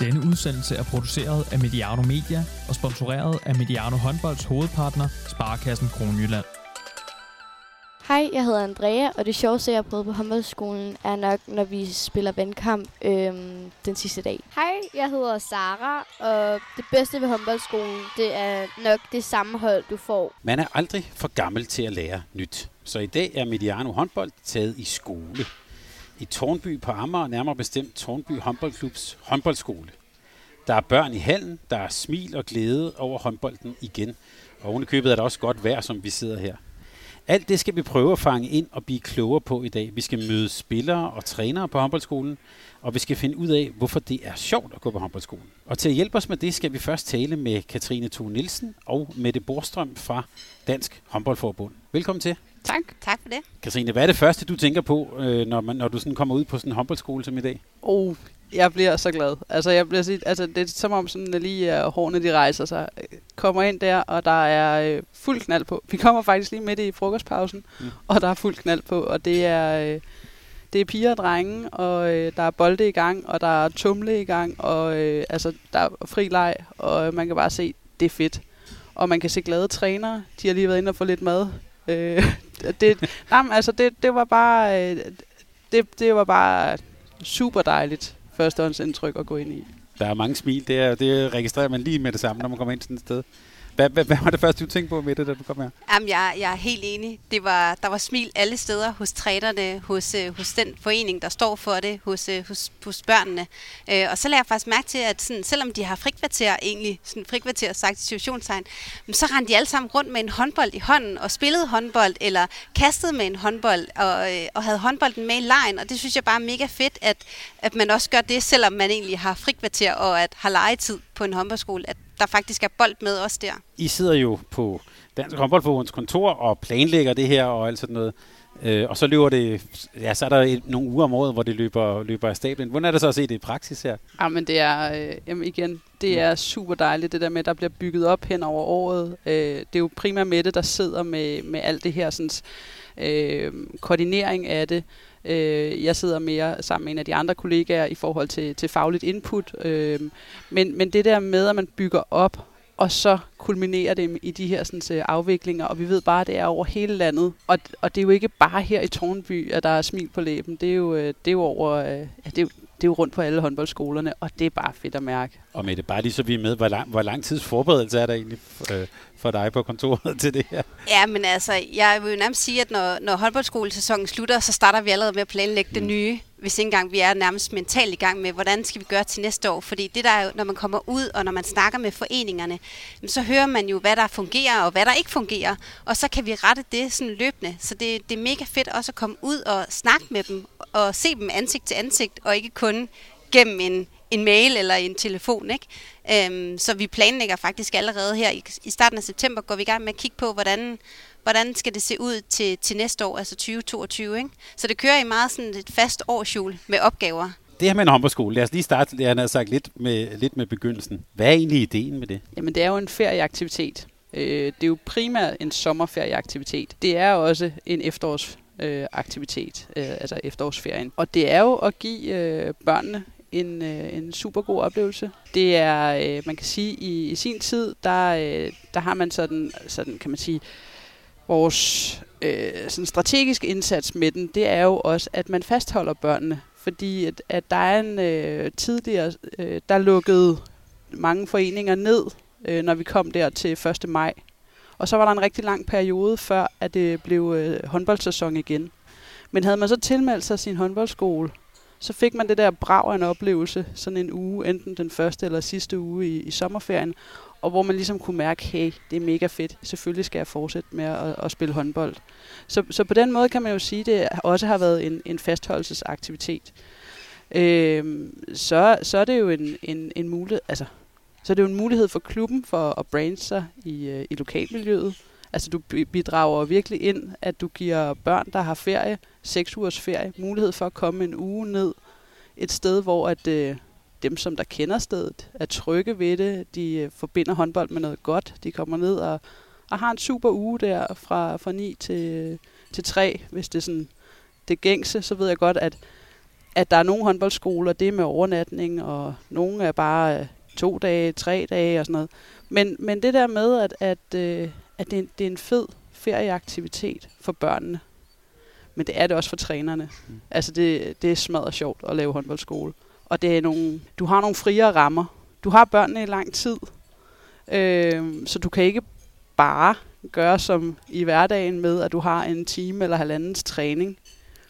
Denne udsendelse er produceret af Mediano Media og sponsoreret af Mediano Håndbolds hovedpartner, Sparkassen Kronjylland. Hej, jeg hedder Andrea, og det sjoveste, jeg har prøvet på håndboldskolen, er nok, når vi spiller vandkamp øhm, den sidste dag. Hej, jeg hedder Sara, og det bedste ved håndboldskolen, det er nok det sammenhold, du får. Man er aldrig for gammel til at lære nyt. Så i dag er Mediano håndbold taget i skole. I Tornby på Amager, nærmere bestemt Tornby håndboldklubs håndboldskole. Der er børn i hallen, der er smil og glæde over håndbolden igen. Og oven i købet er der også godt vejr, som vi sidder her. Alt det skal vi prøve at fange ind og blive klogere på i dag. Vi skal møde spillere og trænere på håndboldskolen, og vi skal finde ud af, hvorfor det er sjovt at gå på håndboldskolen. Og til at hjælpe os med det, skal vi først tale med Katrine Thun Nielsen og Mette Borstrøm fra Dansk Håndboldforbund. Velkommen til. Tak. Tak for det. Katrine, hvad er det første, du tænker på, øh, når, man, når du sådan kommer ud på sådan en håndboldskole som i dag? Oh, jeg bliver så glad. Altså, jeg bliver sit, altså, det er som om sådan, lige uh, hårene de rejser sig. Kommer ind der, og der er uh, fuld knald på. Vi kommer faktisk lige midt i frokostpausen, mm. og der er fuld knald på. Og det er, uh, det er piger og drenge, og uh, der er bolde i gang, og der er tumle i gang, og uh, altså, der er fri leg, og man kan bare se, det er fedt. Og man kan se glade trænere. De har lige været inde og få lidt mad. Uh, det, jamen, altså, det, det var bare... Uh, det, det var bare super dejligt førstehåndsindtryk at gå ind i. Der er mange smil, det, er, det registrerer man lige med det samme, når man kommer ind sådan et sted. Hvad, hvad, hvad var det første, du tænkte på med det, da du kom her? Jamen, jeg, jeg er helt enig. Det var, der var smil alle steder hos trænerne, hos, øh, hos den forening, der står for det, hos, øh, hos, hos børnene. Øh, og så lader jeg faktisk mærke til, at sådan, selvom de har frikvarter, egentlig sådan frikvarter sagt i situationstegn, så rendte de alle sammen rundt med en håndbold i hånden og spillede håndbold, eller kastede med en håndbold og, øh, og havde håndbolden med i lejen. Og det synes jeg bare er mega fedt, at, at man også gør det, selvom man egentlig har frikvarter og at har legetid på en håndboldskole, at der faktisk er bold med os der. I sidder jo på Dansk Håndboldforbunds kontor og planlægger det her og alt sådan noget. Øh, og så løber det, ja, så er der et, nogle uger om året, hvor det løber, løber af stablen. Hvordan er det så at se det i praksis her? Ja, men det er, øh, jamen igen, det er super dejligt, det der med, at der bliver bygget op hen over året. Øh, det er jo primært Mette, der sidder med, med alt det her sådan, øh, koordinering af det. Øh, jeg sidder mere sammen med en af de andre kollegaer i forhold til, til fagligt input. Øh, men, men det der med, at man bygger op, og så kulminerer det i de her sådan, øh, afviklinger, og vi ved bare, at det er over hele landet. Og, og det er jo ikke bare her i Tornby, at der er smil på læben. Det er jo, øh, det er jo over, øh, ja, det er, det er jo rundt på alle håndboldskolerne, og det er bare fedt at mærke. Og med det bare lige så vi er med, hvor lang, hvor lang tids forberedelse er der egentlig øh, for dig på kontoret til det her? Ja, men altså, jeg vil jo nærmest sige, at når, når håndboldskolesæsonen slutter, så starter vi allerede med at planlægge mm. det nye, hvis ikke engang vi er nærmest mentalt i gang med, hvordan skal vi gøre til næste år? Fordi det der er jo, når man kommer ud, og når man snakker med foreningerne, så hører man jo, hvad der fungerer, og hvad der ikke fungerer, og så kan vi rette det sådan løbende. Så det, det er mega fedt også at komme ud og snakke med dem, og se dem ansigt til ansigt, og ikke kun gennem en, en mail eller en telefon. Ikke? Øhm, så vi planlægger faktisk allerede her i, i starten af september, går vi i gang med at kigge på, hvordan, hvordan skal det se ud til, til næste år, altså 2022. Ikke? Så det kører i meget sådan et fast årsjul med opgaver. Det her med en håndboldskole, lad os lige starte, jeg har sagt lidt med, lidt med begyndelsen. Hvad er egentlig ideen med det? Jamen det er jo en ferieaktivitet. Øh, det er jo primært en sommerferieaktivitet. Det er også en efterårs øh, aktivitet, øh, altså efterårsferien. Og det er jo at give øh, børnene en, øh, en super god oplevelse. Det er, øh, man kan sige, i, i sin tid, der, øh, der har man sådan, sådan, kan man sige, vores øh, sådan strategiske indsats med den, det er jo også, at man fastholder børnene. Fordi at, at der er en øh, tidligere, øh, der lukkede mange foreninger ned, øh, når vi kom der til 1. maj. Og så var der en rigtig lang periode før, at det blev øh, håndboldsæson igen. Men havde man så tilmeldt sig sin håndboldskole, så fik man det der brag af en oplevelse, sådan en uge, enten den første eller sidste uge i, i sommerferien, og hvor man ligesom kunne mærke, hey, det er mega fedt, selvfølgelig skal jeg fortsætte med at, at spille håndbold. Så, så på den måde kan man jo sige, at det også har været en, en fastholdelsesaktivitet. Øhm, så, så er det jo en, en, en mulighed, altså, så er det jo en mulighed for klubben for at brande sig i, øh, i lokalmiljøet. Altså du bidrager virkelig ind, at du giver børn, der har ferie, seks ugers ferie, mulighed for at komme en uge ned et sted, hvor at, øh, dem, som der kender stedet, er trygge ved det. De øh, forbinder håndbold med noget godt. De kommer ned og, og har en super uge der fra, fra 9 til, øh, til 3, hvis det er sådan det gængse, så ved jeg godt, at at der er nogle håndboldskoler, det er med overnatning, og nogle er bare øh, to dage, tre dage og sådan noget. Men, men det der med, at, at, øh, at det, er, det er en fed ferieaktivitet for børnene, men det er det også for trænerne. Mm. Altså det, det er smadret sjovt at lave håndboldskole. Og det er nogle, du har nogle friere rammer. Du har børnene i lang tid, øh, så du kan ikke bare gøre som i hverdagen med, at du har en time eller halvandens træning.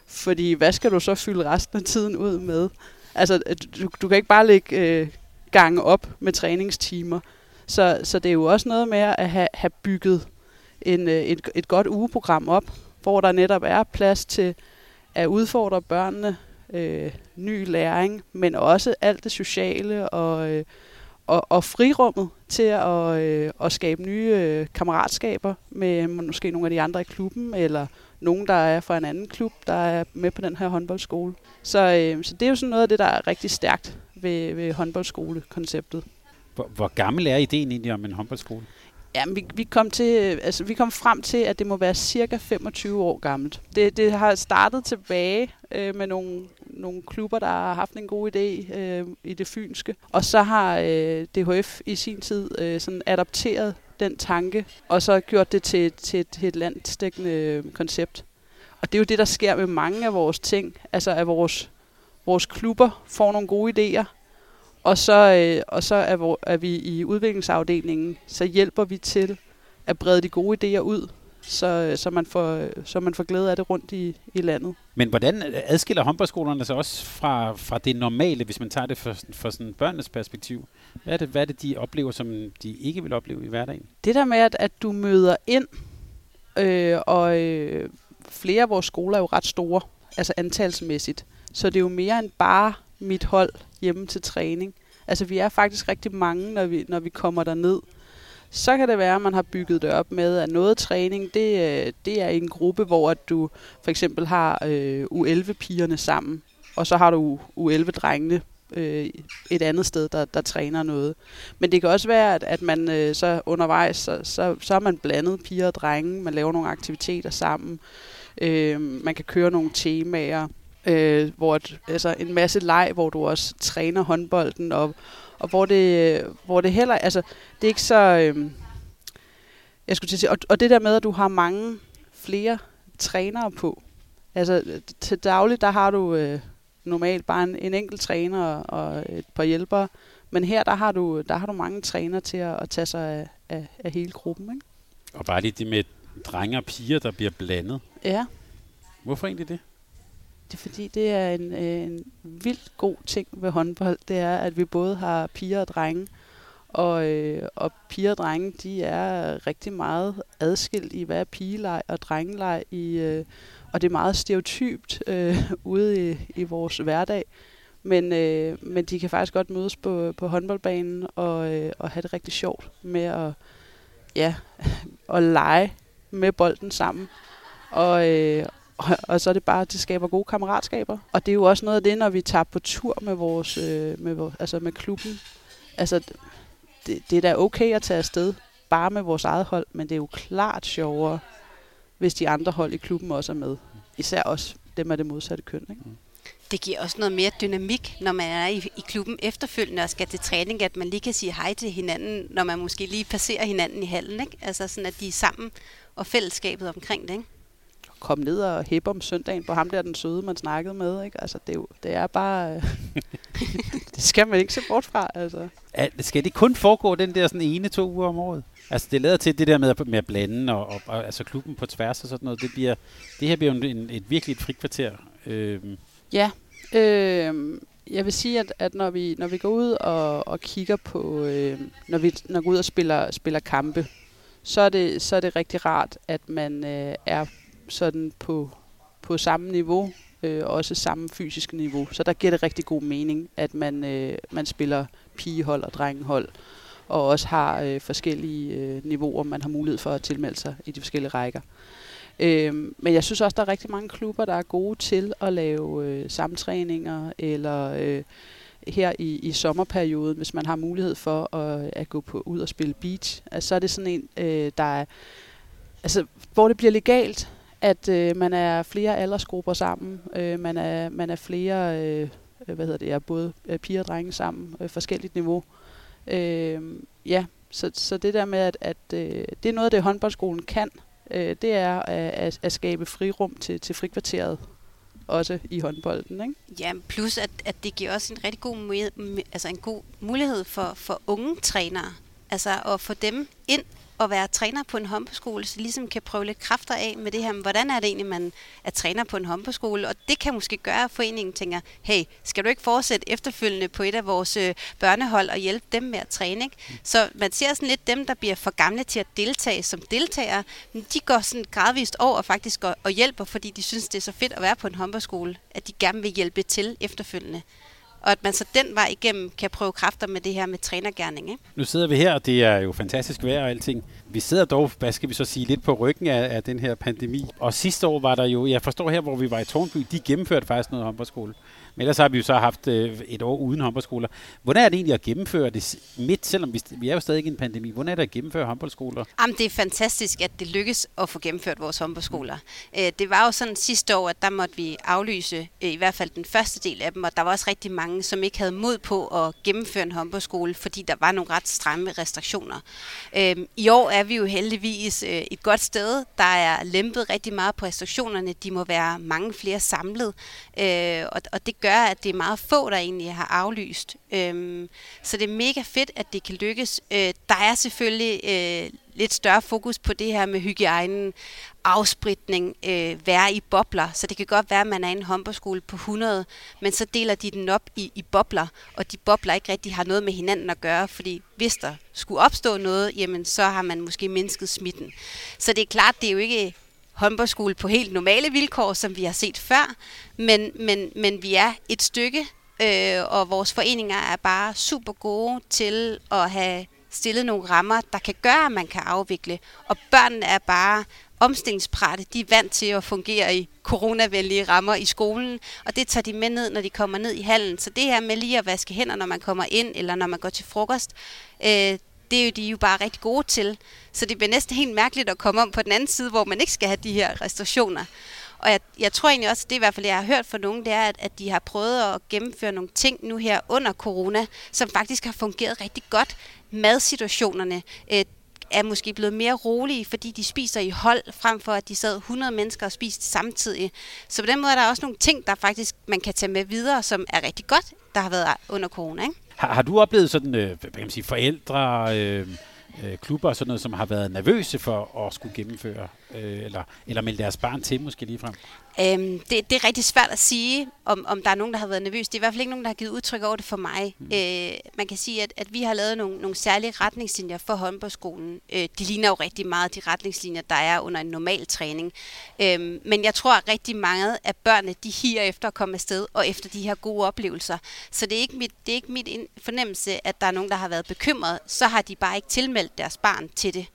Fordi hvad skal du så fylde resten af tiden ud med? Altså, du, du kan ikke bare lægge øh, gange op med træningstimer. Så, så det er jo også noget med at have, have bygget en, øh, et, et godt ugeprogram op, hvor der netop er plads til at udfordre børnene, øh, ny læring, men også alt det sociale og, øh, og, og frirummet til at, øh, at skabe nye øh, kammeratskaber med måske nogle af de andre i klubben, eller nogen, der er fra en anden klub, der er med på den her håndboldskole. Så, øh, så det er jo sådan noget af det, der er rigtig stærkt ved, ved håndboldskolekonceptet. Hvor, hvor gammel er ideen egentlig om en håndboldskole? Ja, vi, vi, kom til, øh, altså, vi kom frem til, at det må være cirka 25 år gammelt. Det, det har startet tilbage øh, med nogle, nogle klubber, der har haft en god idé øh, i det fynske. Og så har øh, DHF i sin tid øh, sådan adopteret den tanke, og så gjort det til, til, til et landstækkende øh, koncept. Og det er jo det, der sker med mange af vores ting. Altså at vores, vores klubber får nogle gode idéer, og så, øh, og så er, hvor, er vi i udviklingsafdelingen, så hjælper vi til at brede de gode idéer ud, så, øh, så, man, får, så man får glæde af det rundt i, i landet. Men hvordan adskiller håndboldskolerne sig også fra, fra det normale, hvis man tager det for, for sådan børnenes perspektiv? Hvad er, det, hvad er det, de oplever, som de ikke vil opleve i hverdagen? Det der med, at, at du møder ind, øh, og øh, flere af vores skoler er jo ret store, altså antalsmæssigt. Så det er jo mere end bare mit hold hjemme til træning. Altså vi er faktisk rigtig mange, når vi, når vi kommer derned. Så kan det være, at man har bygget det op med, at noget træning, det, øh, det er en gruppe, hvor at du for eksempel har øh, U11-pigerne sammen, og så har du U11-drengene øh, et andet sted, der, der træner noget. Men det kan også være, at, at man øh, så undervejs, så, så, så er man blandet piger og drenge, man laver nogle aktiviteter sammen, øh, man kan køre nogle temaer, øh, hvor et, altså en masse leg, hvor du også træner håndbolden, og, og hvor, det, hvor det heller, altså det er ikke så, øh, jeg skulle til at sige, og, og det der med, at du har mange flere trænere på, altså til daglig, der har du øh, normalt bare en, en enkelt træner og et par hjælpere, men her, der har du, der har du mange træner til at, at tage sig af, af, af hele gruppen, ikke? Og bare lige det med drenge og piger, der bliver blandet. Ja. Hvorfor egentlig det? Det er fordi, det er en, øh, en vildt god ting ved håndbold. Det er, at vi både har piger og drenge. Og, øh, og piger og drenge, de er rigtig meget adskilt i, hvad er pigeleg og drengeleg. I, øh, og det er meget stereotypt øh, ude i, i vores hverdag. Men, øh, men de kan faktisk godt mødes på, på håndboldbanen og, øh, og have det rigtig sjovt med at, ja, at lege med bolden sammen. Og, øh, og, så er det bare, at det skaber gode kammeratskaber. Og det er jo også noget af det, når vi tager på tur med vores, øh, med, vores, altså med klubben. Altså, det, det er da okay at tage afsted bare med vores eget hold, men det er jo klart sjovere, hvis de andre hold i klubben også er med. Især også dem af det modsatte køn. Ikke? Mm. Det giver også noget mere dynamik, når man er i, i klubben efterfølgende og skal til træning, at man lige kan sige hej til hinanden, når man måske lige passerer hinanden i hallen. Ikke? Altså sådan, at de er sammen og fællesskabet omkring det. Ikke? Komme ned og hæppe om søndagen på ham der, den søde, man snakkede med. Ikke? Altså, det, er jo, det er bare... Øh, det skal man ikke se bort fra. Altså. Er, skal det kun foregå den der sådan ene, to uger om året? Altså, det lader til det der med at, med at blande, og, og, og, altså klubben på tværs og sådan noget. Det, bliver, det her bliver jo en, et virkelig et frikvarter. Øh. Ja, øh, jeg vil sige, at, at når, vi, når vi går ud og, og kigger på, øh, når vi når vi går ud og spiller, spiller kampe, så er, det, så er det rigtig rart, at man øh, er sådan på, på samme niveau, øh, også samme fysiske niveau. Så der giver det rigtig god mening, at man, øh, man spiller pigehold og drengehold, og også har øh, forskellige øh, niveauer, man har mulighed for at tilmelde sig i de forskellige rækker. Øh, men jeg synes også, der er rigtig mange klubber, der er gode til at lave øh, samtræninger, eller øh, her i, i sommerperioden, hvis man har mulighed for at, at gå på ud og spille beach, altså, så er det sådan en, øh, der er, altså, hvor det bliver legalt, at øh, man er flere aldersgrupper sammen, øh, man, er, man er flere, øh, hvad hedder det, er både øh, piger og drenge sammen, øh, forskelligt niveau. Øh, ja, så, så det der med, at, at øh, det er noget, det håndboldskolen kan, øh, det er at, at skabe frirum til, til frikvarteret også i håndbolden. Ikke? Ja, plus at, at det giver også en rigtig god, mulighed, altså en god mulighed for, for unge trænere. Altså at få dem ind at være træner på en håndboldskole, så ligesom kan prøve lidt kræfter af med det her, men hvordan er det egentlig, man er træner på en håndboldskole? Og det kan måske gøre, at foreningen tænker, hey, skal du ikke fortsætte efterfølgende på et af vores øh, børnehold og hjælpe dem med at træne? Ikke? Så man ser sådan lidt dem, der bliver for gamle til at deltage som deltagere, men de går sådan gradvist over faktisk og, og hjælper, fordi de synes, det er så fedt at være på en håndboldskole, at de gerne vil hjælpe til efterfølgende og at man så den vej igennem kan prøve kræfter med det her med trænergærning. Ikke? Nu sidder vi her, og det er jo fantastisk vejr og alting. Vi sidder dog, hvad skal vi så sige, lidt på ryggen af, af den her pandemi. Og sidste år var der jo, jeg forstår her, hvor vi var i Tornby, de gennemførte faktisk noget håndboldskole. Men ellers har vi jo så haft øh, et år uden håndboldskoler. Hvordan er det egentlig at gennemføre det midt, selvom vi, vi er jo stadig i en pandemi? Hvordan er det at gennemføre håndboldskoler? Jamen, det er fantastisk, at det lykkes at få gennemført vores håndboldskoler. Øh, det var jo sådan sidste år, at der måtte vi aflyse øh, i hvert fald den første del af dem, og der var også rigtig mange, som ikke havde mod på at gennemføre en håndboldskole, fordi der var nogle ret stramme restriktioner. Øh, I år er vi jo heldigvis et godt sted. Der er lempet rigtig meget på restriktionerne. De må være mange flere samlet, og det gør gør, at det er meget få, der egentlig har aflyst. Øhm, så det er mega fedt, at det kan lykkes. Øh, der er selvfølgelig øh, lidt større fokus på det her med hygiejnen, afspritning, øh, være i bobler. Så det kan godt være, at man er i en håndboldskole på 100, men så deler de den op i, i bobler, og de bobler ikke rigtig har noget med hinanden at gøre, fordi hvis der skulle opstå noget, jamen så har man måske mindsket smitten. Så det er klart, det er jo ikke håndboldskole på helt normale vilkår, som vi har set før, men, men, men vi er et stykke, øh, og vores foreninger er bare super gode til at have stillet nogle rammer, der kan gøre, at man kan afvikle. Og børnene er bare omstillingsprate. De er vant til at fungere i coronavenlige rammer i skolen, og det tager de med ned, når de kommer ned i hallen. Så det her med lige at vaske hænder, når man kommer ind, eller når man går til frokost, øh, det er jo de er jo bare rigtig gode til. Så det bliver næsten helt mærkeligt at komme om på den anden side, hvor man ikke skal have de her restriktioner. Og jeg, jeg tror egentlig også, det er i hvert fald, jeg har hørt fra nogen, det er, at, at de har prøvet at gennemføre nogle ting nu her under corona, som faktisk har fungeret rigtig godt. Madsituationerne øh, er måske blevet mere rolige, fordi de spiser i hold, frem for at de sad 100 mennesker og spiste samtidig. Så på den måde er der også nogle ting, der faktisk man kan tage med videre, som er rigtig godt, der har været under corona. Ikke? Har, har du oplevet sådan, øh, hvad kan man sige, forældre, øh, øh, klubber og sådan noget, som har været nervøse for at skulle gennemføre, øh, eller, eller melde deres barn til måske ligefrem? Øhm, det, det er rigtig svært at sige, om, om der er nogen, der har været nervøs. Det er i hvert fald ikke nogen, der har givet udtryk over det for mig. Mm. Øh, man kan sige, at, at vi har lavet nogle, nogle særlige retningslinjer for håndboldskolen. Øh, de ligner jo rigtig meget de retningslinjer, der er under en normal træning. Øh, men jeg tror, at rigtig mange af børnene, de higer efter at komme afsted, og efter de her gode oplevelser. Så det er ikke mit, det er ikke mit fornemmelse, at der er nogen, der har været bekymret. Så har de bare ikke tilmeldt deres barn til det.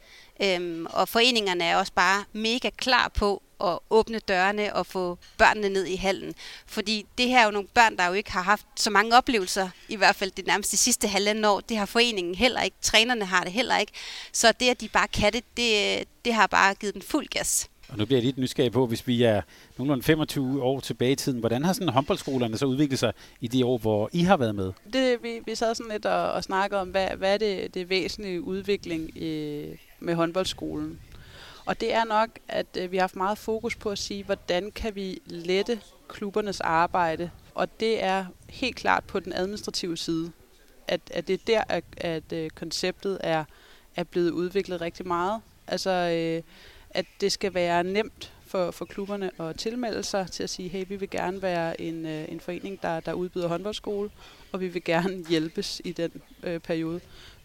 Øhm, og foreningerne er også bare mega klar på at åbne dørene og få børnene ned i hallen. Fordi det her er jo nogle børn, der jo ikke har haft så mange oplevelser, i hvert fald det nærmeste sidste halvandet år. Det har foreningen heller ikke, trænerne har det heller ikke. Så det, at de bare kan det, det, det har bare givet den fuld gas. Og nu bliver jeg lidt nysgerrig på, hvis vi er nogenlunde 25 år tilbage i tiden, hvordan har sådan håndboldskolerne så udviklet sig i de år, hvor I har været med? Det, vi, vi sad sådan lidt og, og snakkede om, hvad, hvad er det, det væsentlige udvikling i, med håndboldskolen? Og det er nok, at øh, vi har haft meget fokus på at sige, hvordan kan vi lette klubbernes arbejde. Og det er helt klart på den administrative side, at, at det er der, at, at øh, konceptet er, er blevet udviklet rigtig meget. Altså, øh, at det skal være nemt for, for klubberne at tilmelde sig til at sige, hey, vi vil gerne være en, øh, en forening, der, der udbyder håndboldskole, og vi vil gerne hjælpes i den øh, periode.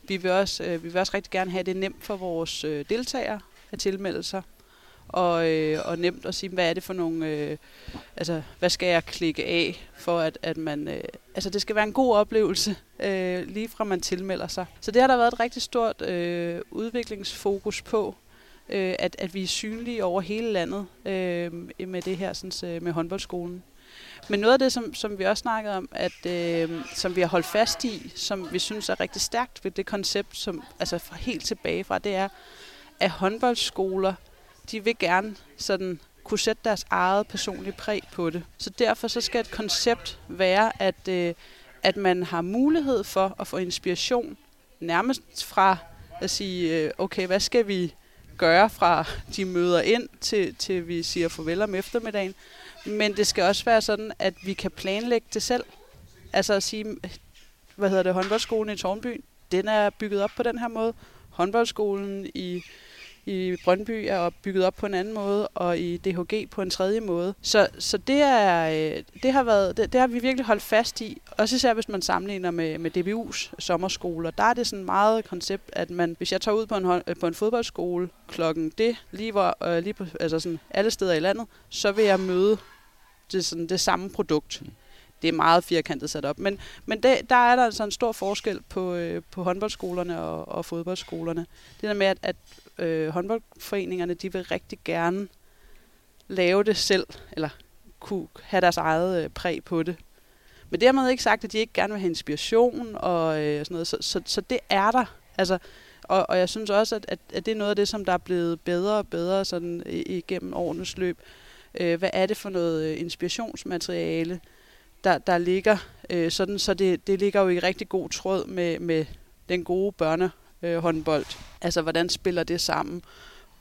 Vi vil, også, øh, vi vil også rigtig gerne have det nemt for vores øh, deltagere at tilmelde sig. Og, øh, og nemt at sige, hvad er det for nogle, øh, altså hvad skal jeg klikke af, for at, at man, øh, altså det skal være en god oplevelse, øh, lige fra man tilmelder sig. Så det har der været et rigtig stort øh, udviklingsfokus på, øh, at, at vi er synlige over hele landet øh, med det her sådan, øh, med håndboldskolen. Men noget af det, som, som vi også snakkede om, at, øh, som vi har holdt fast i, som vi synes er rigtig stærkt ved det koncept, som altså fra helt tilbage fra, det er, af håndboldskoler, de vil gerne sådan kunne sætte deres eget personlige præg på det. Så derfor så skal et koncept være, at, øh, at man har mulighed for at få inspiration nærmest fra at sige, øh, okay, hvad skal vi gøre fra de møder ind til, til vi siger farvel om eftermiddagen. Men det skal også være sådan, at vi kan planlægge det selv. Altså at sige, hvad hedder det, håndboldskolen i Tornbyen, den er bygget op på den her måde. Håndboldskolen i i Brøndby er bygget op på en anden måde, og i DHG på en tredje måde. Så, så det, er, øh, det, har været, det, det har vi virkelig holdt fast i. Også især hvis man sammenligner med, med DBU's sommerskoler. Der er det sådan meget koncept, at man, hvis jeg tager ud på en, på en fodboldskole klokken det, lige, hvor, øh, lige på, altså sådan alle steder i landet, så vil jeg møde det, sådan, det samme produkt det er meget firkantet sat op. Men, men det, der er der altså en stor forskel på, øh, på håndboldskolerne og, og fodboldskolerne. Det der med, at, at øh, håndboldforeningerne, de vil rigtig gerne lave det selv, eller kunne have deres eget øh, præg på det. Men dermed ikke sagt, at de ikke gerne vil have inspiration og øh, sådan noget. Så, så, så det er der. Altså, og, og jeg synes også, at, at, at det er noget af det, som der er blevet bedre og bedre sådan, igennem årenes løb. Øh, hvad er det for noget øh, inspirationsmateriale, der, der ligger? Øh, sådan, så det, det ligger jo i rigtig god tråd med, med den gode børne- øh, håndbold. Altså, hvordan spiller det sammen?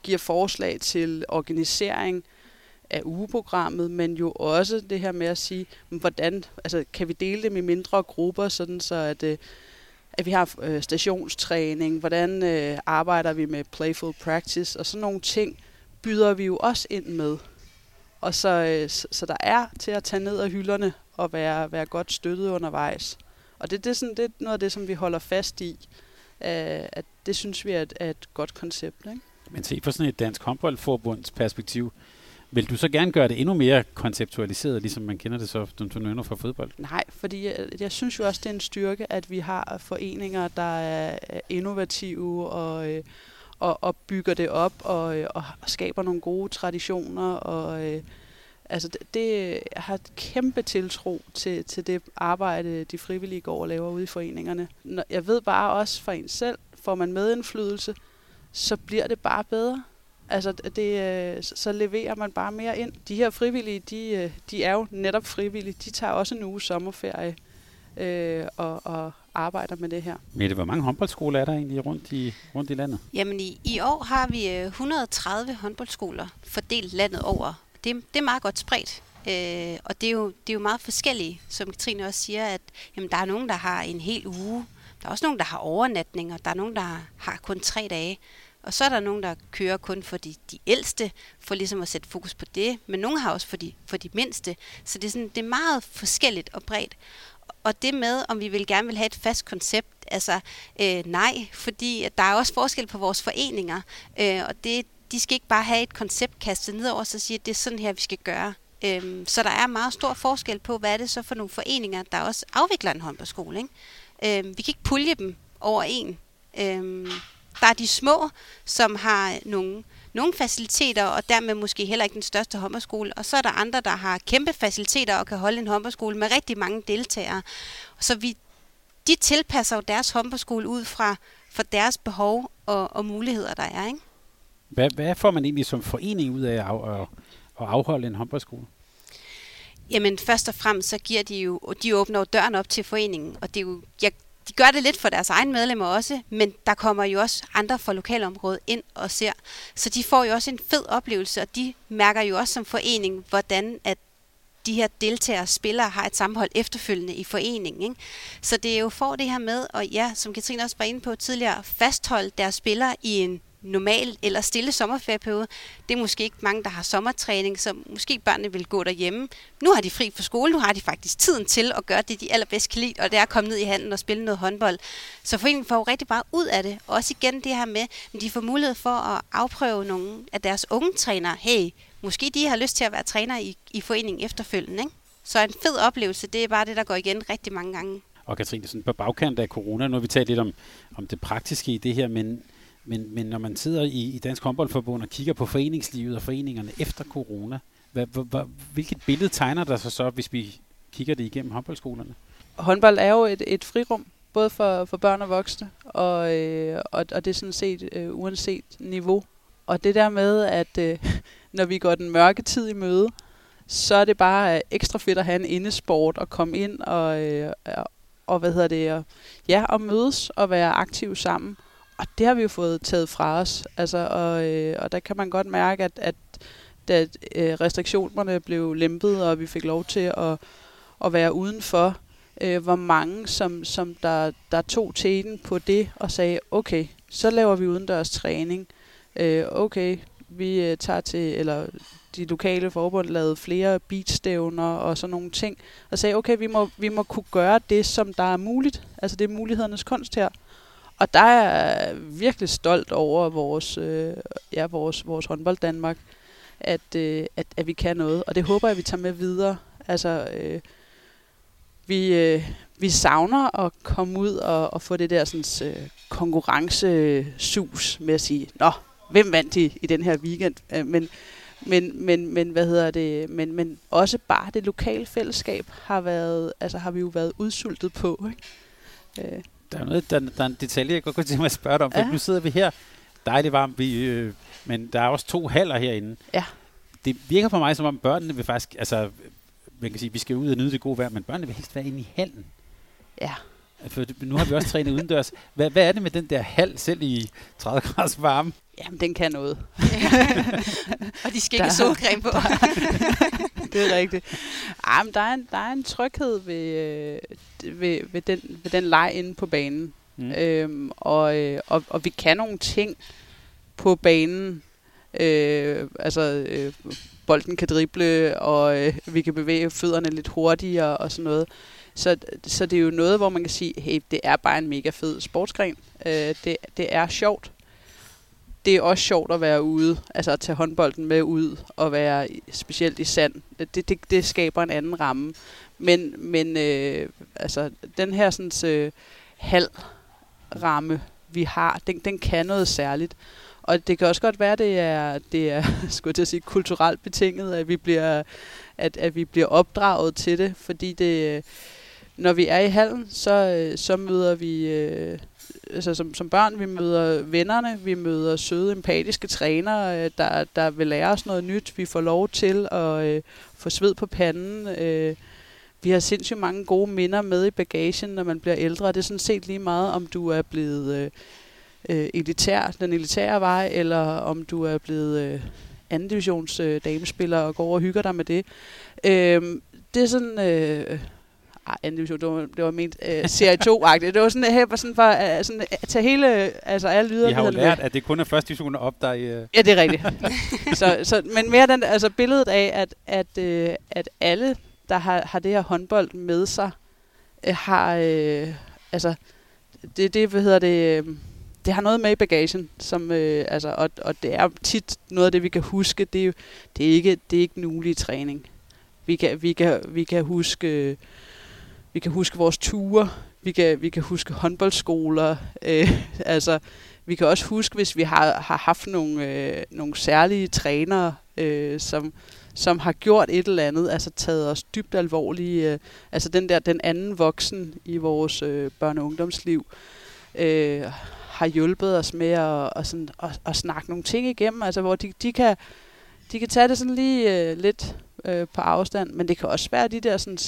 Giver forslag til organisering af ugeprogrammet, men jo også det her med at sige, hvordan altså, kan vi dele dem i mindre grupper, sådan så at, øh, at vi har øh, stationstræning, hvordan øh, arbejder vi med playful practice, og sådan nogle ting byder vi jo også ind med. Og så, øh, så, så der er til at tage ned af hylderne og være, være godt støttet undervejs. Og det, det, er sådan, det er noget af det, som vi holder fast i at det synes vi er et, er et godt koncept. Ikke? Men se fra sådan et dansk håndboldforbunds perspektiv, vil du så gerne gøre det endnu mere konceptualiseret, ligesom man kender det så, som du nævner fra fodbold? Nej, fordi jeg, jeg synes jo også, det er en styrke, at vi har foreninger, der er innovative og, øh, og, og bygger det op og, og skaber nogle gode traditioner. Og, øh, altså det, det, jeg har kæmpe tiltro til, til det arbejde, de frivillige går og laver ude i foreningerne. Jeg ved bare også for en selv, får man medindflydelse, så bliver det bare bedre. Altså, det, øh, så leverer man bare mere ind. De her frivillige, de, øh, de er jo netop frivillige. De tager også en uge sommerferie øh, og, og arbejder med det her. Mette, hvor mange håndboldskoler er der egentlig rundt i, rundt i landet? Jamen, i, i år har vi 130 håndboldskoler fordelt landet over det, det er meget godt spredt. Øh, og det er, jo, det er jo meget forskelligt, som Katrine også siger, at jamen, der er nogen, der har en hel uge. Der er også nogen, der har overnatning, og Der er nogen, der har kun tre dage. Og så er der nogen, der kører kun for de, de ældste, for ligesom at sætte fokus på det. Men nogen har også for de, for de mindste. Så det er, sådan, det er meget forskelligt og bredt. Og det med, om vi vil gerne vil have et fast koncept, altså øh, nej, fordi der er også forskel på vores foreninger. Øh, og det, de skal ikke bare have et koncept kastet ned over sig og sige, at det er sådan her, vi skal gøre. Øhm, så der er meget stor forskel på, hvad er det så for nogle foreninger, der også afvikler en håndboldskole. Ikke? Øhm, vi kan ikke pulje dem over en. Øhm, der er de små, som har nogle, nogle faciliteter, og dermed måske heller ikke den største håndboldskole. Og så er der andre, der har kæmpe faciliteter og kan holde en håndboldskole med rigtig mange deltagere. Så vi, de tilpasser jo deres håndboldskole ud fra for deres behov og, og muligheder, der er. Ikke? Hvad, hvad får man egentlig som forening ud af at, af, at afholde en håndboldskole? Jamen først og fremmest så giver de jo, de åbner jo døren op til foreningen, og det er jo, jeg, de gør det lidt for deres egne medlemmer også, men der kommer jo også andre fra lokalområdet ind og ser. Så de får jo også en fed oplevelse, og de mærker jo også som forening, hvordan at de her deltagere spillere har et sammenhold efterfølgende i foreningen. Ikke? Så det er jo for det her med, og ja, som Katrine også var inde på tidligere, fastholde deres spillere i en normal eller stille sommerferieperiode. Det er måske ikke mange, der har sommertræning, så måske børnene vil gå derhjemme. Nu har de fri fra skole, nu har de faktisk tiden til at gøre det, de allerbedst kan lide, og det er at komme ned i handen og spille noget håndbold. Så foreningen får jo rigtig meget ud af det. Også igen det her med, at de får mulighed for at afprøve nogle af deres unge trænere. Hey, måske de har lyst til at være træner i, i foreningen efterfølgende. Ikke? Så en fed oplevelse, det er bare det, der går igen rigtig mange gange. Og Katrine, sådan på bagkant af corona, nu har vi talt lidt om, om det praktiske i det her, men men, men når man sidder i, i Dansk Håndboldforbund og kigger på foreningslivet og foreningerne efter corona, hvad, hvad, hvilket billede tegner der sig så, hvis vi kigger det igennem håndboldskolerne? Håndbold er jo et, et frirum, både for, for børn og voksne, og, øh, og, og det er sådan set øh, uanset niveau. og det der med, at øh, når vi går den mørke tid i møde, så er det bare øh, ekstra fedt at have en indesport og komme ind og, øh, og hvad hedder det, og, ja, og mødes og være aktiv sammen. Og det har vi jo fået taget fra os. Altså, og, øh, og der kan man godt mærke, at, at da øh, restriktionerne blev lempet, og vi fik lov til at, at være udenfor, øh, hvor mange, som, som der, der tog teten på det og sagde, okay, så laver vi udendørs træning. Øh, okay, vi øh, tager til, eller de lokale forbund lavede flere beatstævner og sådan nogle ting, og sagde, okay, vi må, vi må kunne gøre det, som der er muligt. Altså det er mulighedernes kunst her. Og der er jeg virkelig stolt over vores, øh, ja, vores, vores håndbold Danmark, at, øh, at, at vi kan noget. Og det håber jeg, vi tager med videre. Altså, øh, vi, øh, vi savner at komme ud og, og få det der sådan, øh, konkurrencesus med at sige, nå, hvem vandt i, i den her weekend? Øh, men, men, men, men, hvad hedder det? Men, men også bare det lokale fællesskab har, været, altså, har vi jo været udsultet på. Ikke? Øh. Der er noget, der, der er en detalje, jeg godt kunne tænke mig at spørge dig om, for ja. nu sidder vi her, dejligt varmt, vi, øh, men der er også to haller herinde. Ja. Det virker for mig, som om børnene vil faktisk, altså, man kan sige, vi skal ud og nyde det gode vejr, men børnene vil helst være inde i hallen. Ja. For nu har vi også trænet udendørs. Hvad, hvad er det med den der hal, selv i 30 graders varme? Jamen, den kan noget. og de skal ikke have solcreme på. det er rigtigt. Ej, men der, er en, der er en tryghed ved, øh, ved, ved, den, ved den leg inde på banen. Mm. Øhm, og, øh, og, og vi kan nogle ting på banen. Øh, altså, øh, bolden kan drible, og øh, vi kan bevæge fødderne lidt hurtigere og sådan noget. Så, så det er jo noget, hvor man kan sige, hey, det er bare en mega fed sportsgren. Øh, det, det er sjovt. Det er også sjovt at være ude, altså at tage håndbolden med ud og være specielt i sand. Det, det, det skaber en anden ramme. Men, men øh, altså, den her sådan, øh, halv ramme, vi har, den, den kan noget særligt. Og det kan også godt være, det er, det er skulle jeg sige, kulturelt betinget, at vi bliver, at, at vi bliver opdraget til det, fordi det, når vi er i hallen, så, øh, så møder vi, øh, altså som, som børn, vi møder vennerne, vi møder søde, empatiske trænere, øh, der, der vil lære os noget nyt. Vi får lov til at øh, få sved på panden. Øh, vi har sindssygt mange gode minder med i bagagen, når man bliver ældre. Det er sådan set lige meget, om du er blevet øh, øh, elitær, den elitære vej, eller om du er blevet øh, anden divisions øh, damespiller og går over og hygger dig med det. Øh, det er sådan... Øh, ej, anden division, det var, det var ment øh, serie 2-agtigt. Det var sådan, her, sådan for uh, sådan, uh, tage hele, altså alle lyder. Vi har jo lært, med. at det kun er første division op, der i... Uh... Ja, det er rigtigt. så, så, men mere den, altså billedet af, at, at, uh, at alle, der har, har det her håndbold med sig, uh, har, uh, altså, det, det, hvad hedder det, uh, det har noget med i bagagen, som, øh, altså, og, og det er tit noget af det, vi kan huske. Det er, det er ikke det er ikke en træning. Vi kan, vi kan, vi kan huske øh, vi kan huske vores ture, vi kan, vi kan huske håndboldskoler, øh, altså vi kan også huske, hvis vi har, har haft nogle, øh, nogle særlige trænere, øh, som, som har gjort et eller andet, altså taget os dybt alvorligt, øh, altså den der, den anden voksen i vores øh, børne- og ungdomsliv, øh, har hjulpet os med at, og sådan, at, at snakke nogle ting igennem, altså hvor de, de, kan, de kan tage det sådan lige øh, lidt øh, på afstand, men det kan også være de der sådan,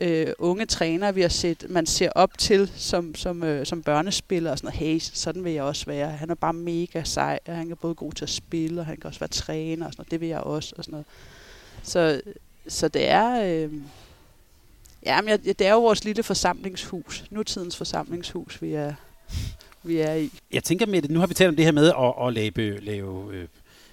øh, unge trænere, vi har set, man ser op til som, som, øh, som børnespiller og sådan noget. Hey, sådan vil jeg også være. Han er bare mega sej, og han er både god til at spille, og han kan også være træner og sådan noget. Det vil jeg også og sådan noget. Så, så det er... Øh, ja, men det er jo vores lille forsamlingshus. Nutidens forsamlingshus, vi er, vi er i. Jeg tænker med det, nu har vi talt om det her med at, at lave, lave øh,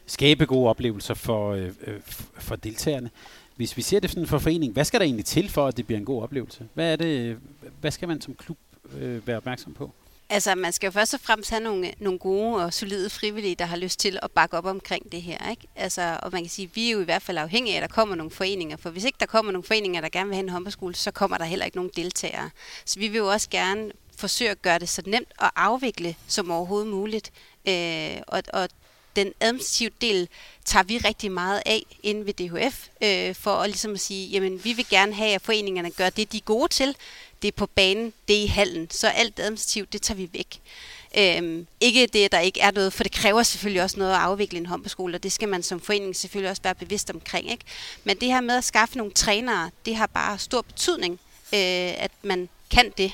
skabe gode oplevelser for, øh, øh for deltagerne. Hvis vi ser det sådan for forening, hvad skal der egentlig til for, at det bliver en god oplevelse? Hvad, er det, hvad skal man som klub øh, være opmærksom på? Altså, man skal jo først og fremmest have nogle, nogle gode og solide frivillige, der har lyst til at bakke op omkring det her. Ikke? Altså, og man kan sige, at vi er jo i hvert fald afhængige af, at der kommer nogle foreninger. For hvis ikke der kommer nogle foreninger, der gerne vil have en håndboldskole, så kommer der heller ikke nogen deltagere. Så vi vil jo også gerne forsøger at gøre det så nemt at afvikle som overhovedet muligt. Øh, og, og den administrative del tager vi rigtig meget af inde ved DHF, øh, for at ligesom at sige, jamen vi vil gerne have, at foreningerne gør det, de er gode til. Det er på banen, det er i hallen, så alt administrativt, det tager vi væk. Øhm, ikke det, der ikke er noget, for det kræver selvfølgelig også noget at afvikle en håndboldskole, og det skal man som forening selvfølgelig også være bevidst omkring. Ikke? Men det her med at skaffe nogle trænere, det har bare stor betydning, øh, at man kan det.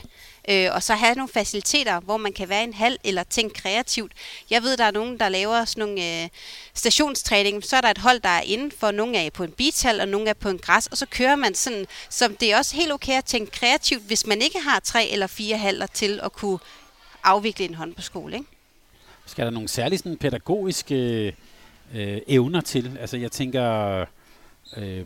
Øh, og så have nogle faciliteter, hvor man kan være en halv eller tænke kreativt. Jeg ved, der er nogen, der laver sådan nogle øh, stationstræning. Så er der et hold, der er inde for. Nogle er på en beachhal, og nogle er på en græs. Og så kører man sådan, som det er også helt okay at tænke kreativt, hvis man ikke har tre eller fire halver til at kunne afvikle en hånd på skole. Ikke? Skal der nogle særlige sådan, pædagogiske øh, evner til? Altså jeg tænker... Øh,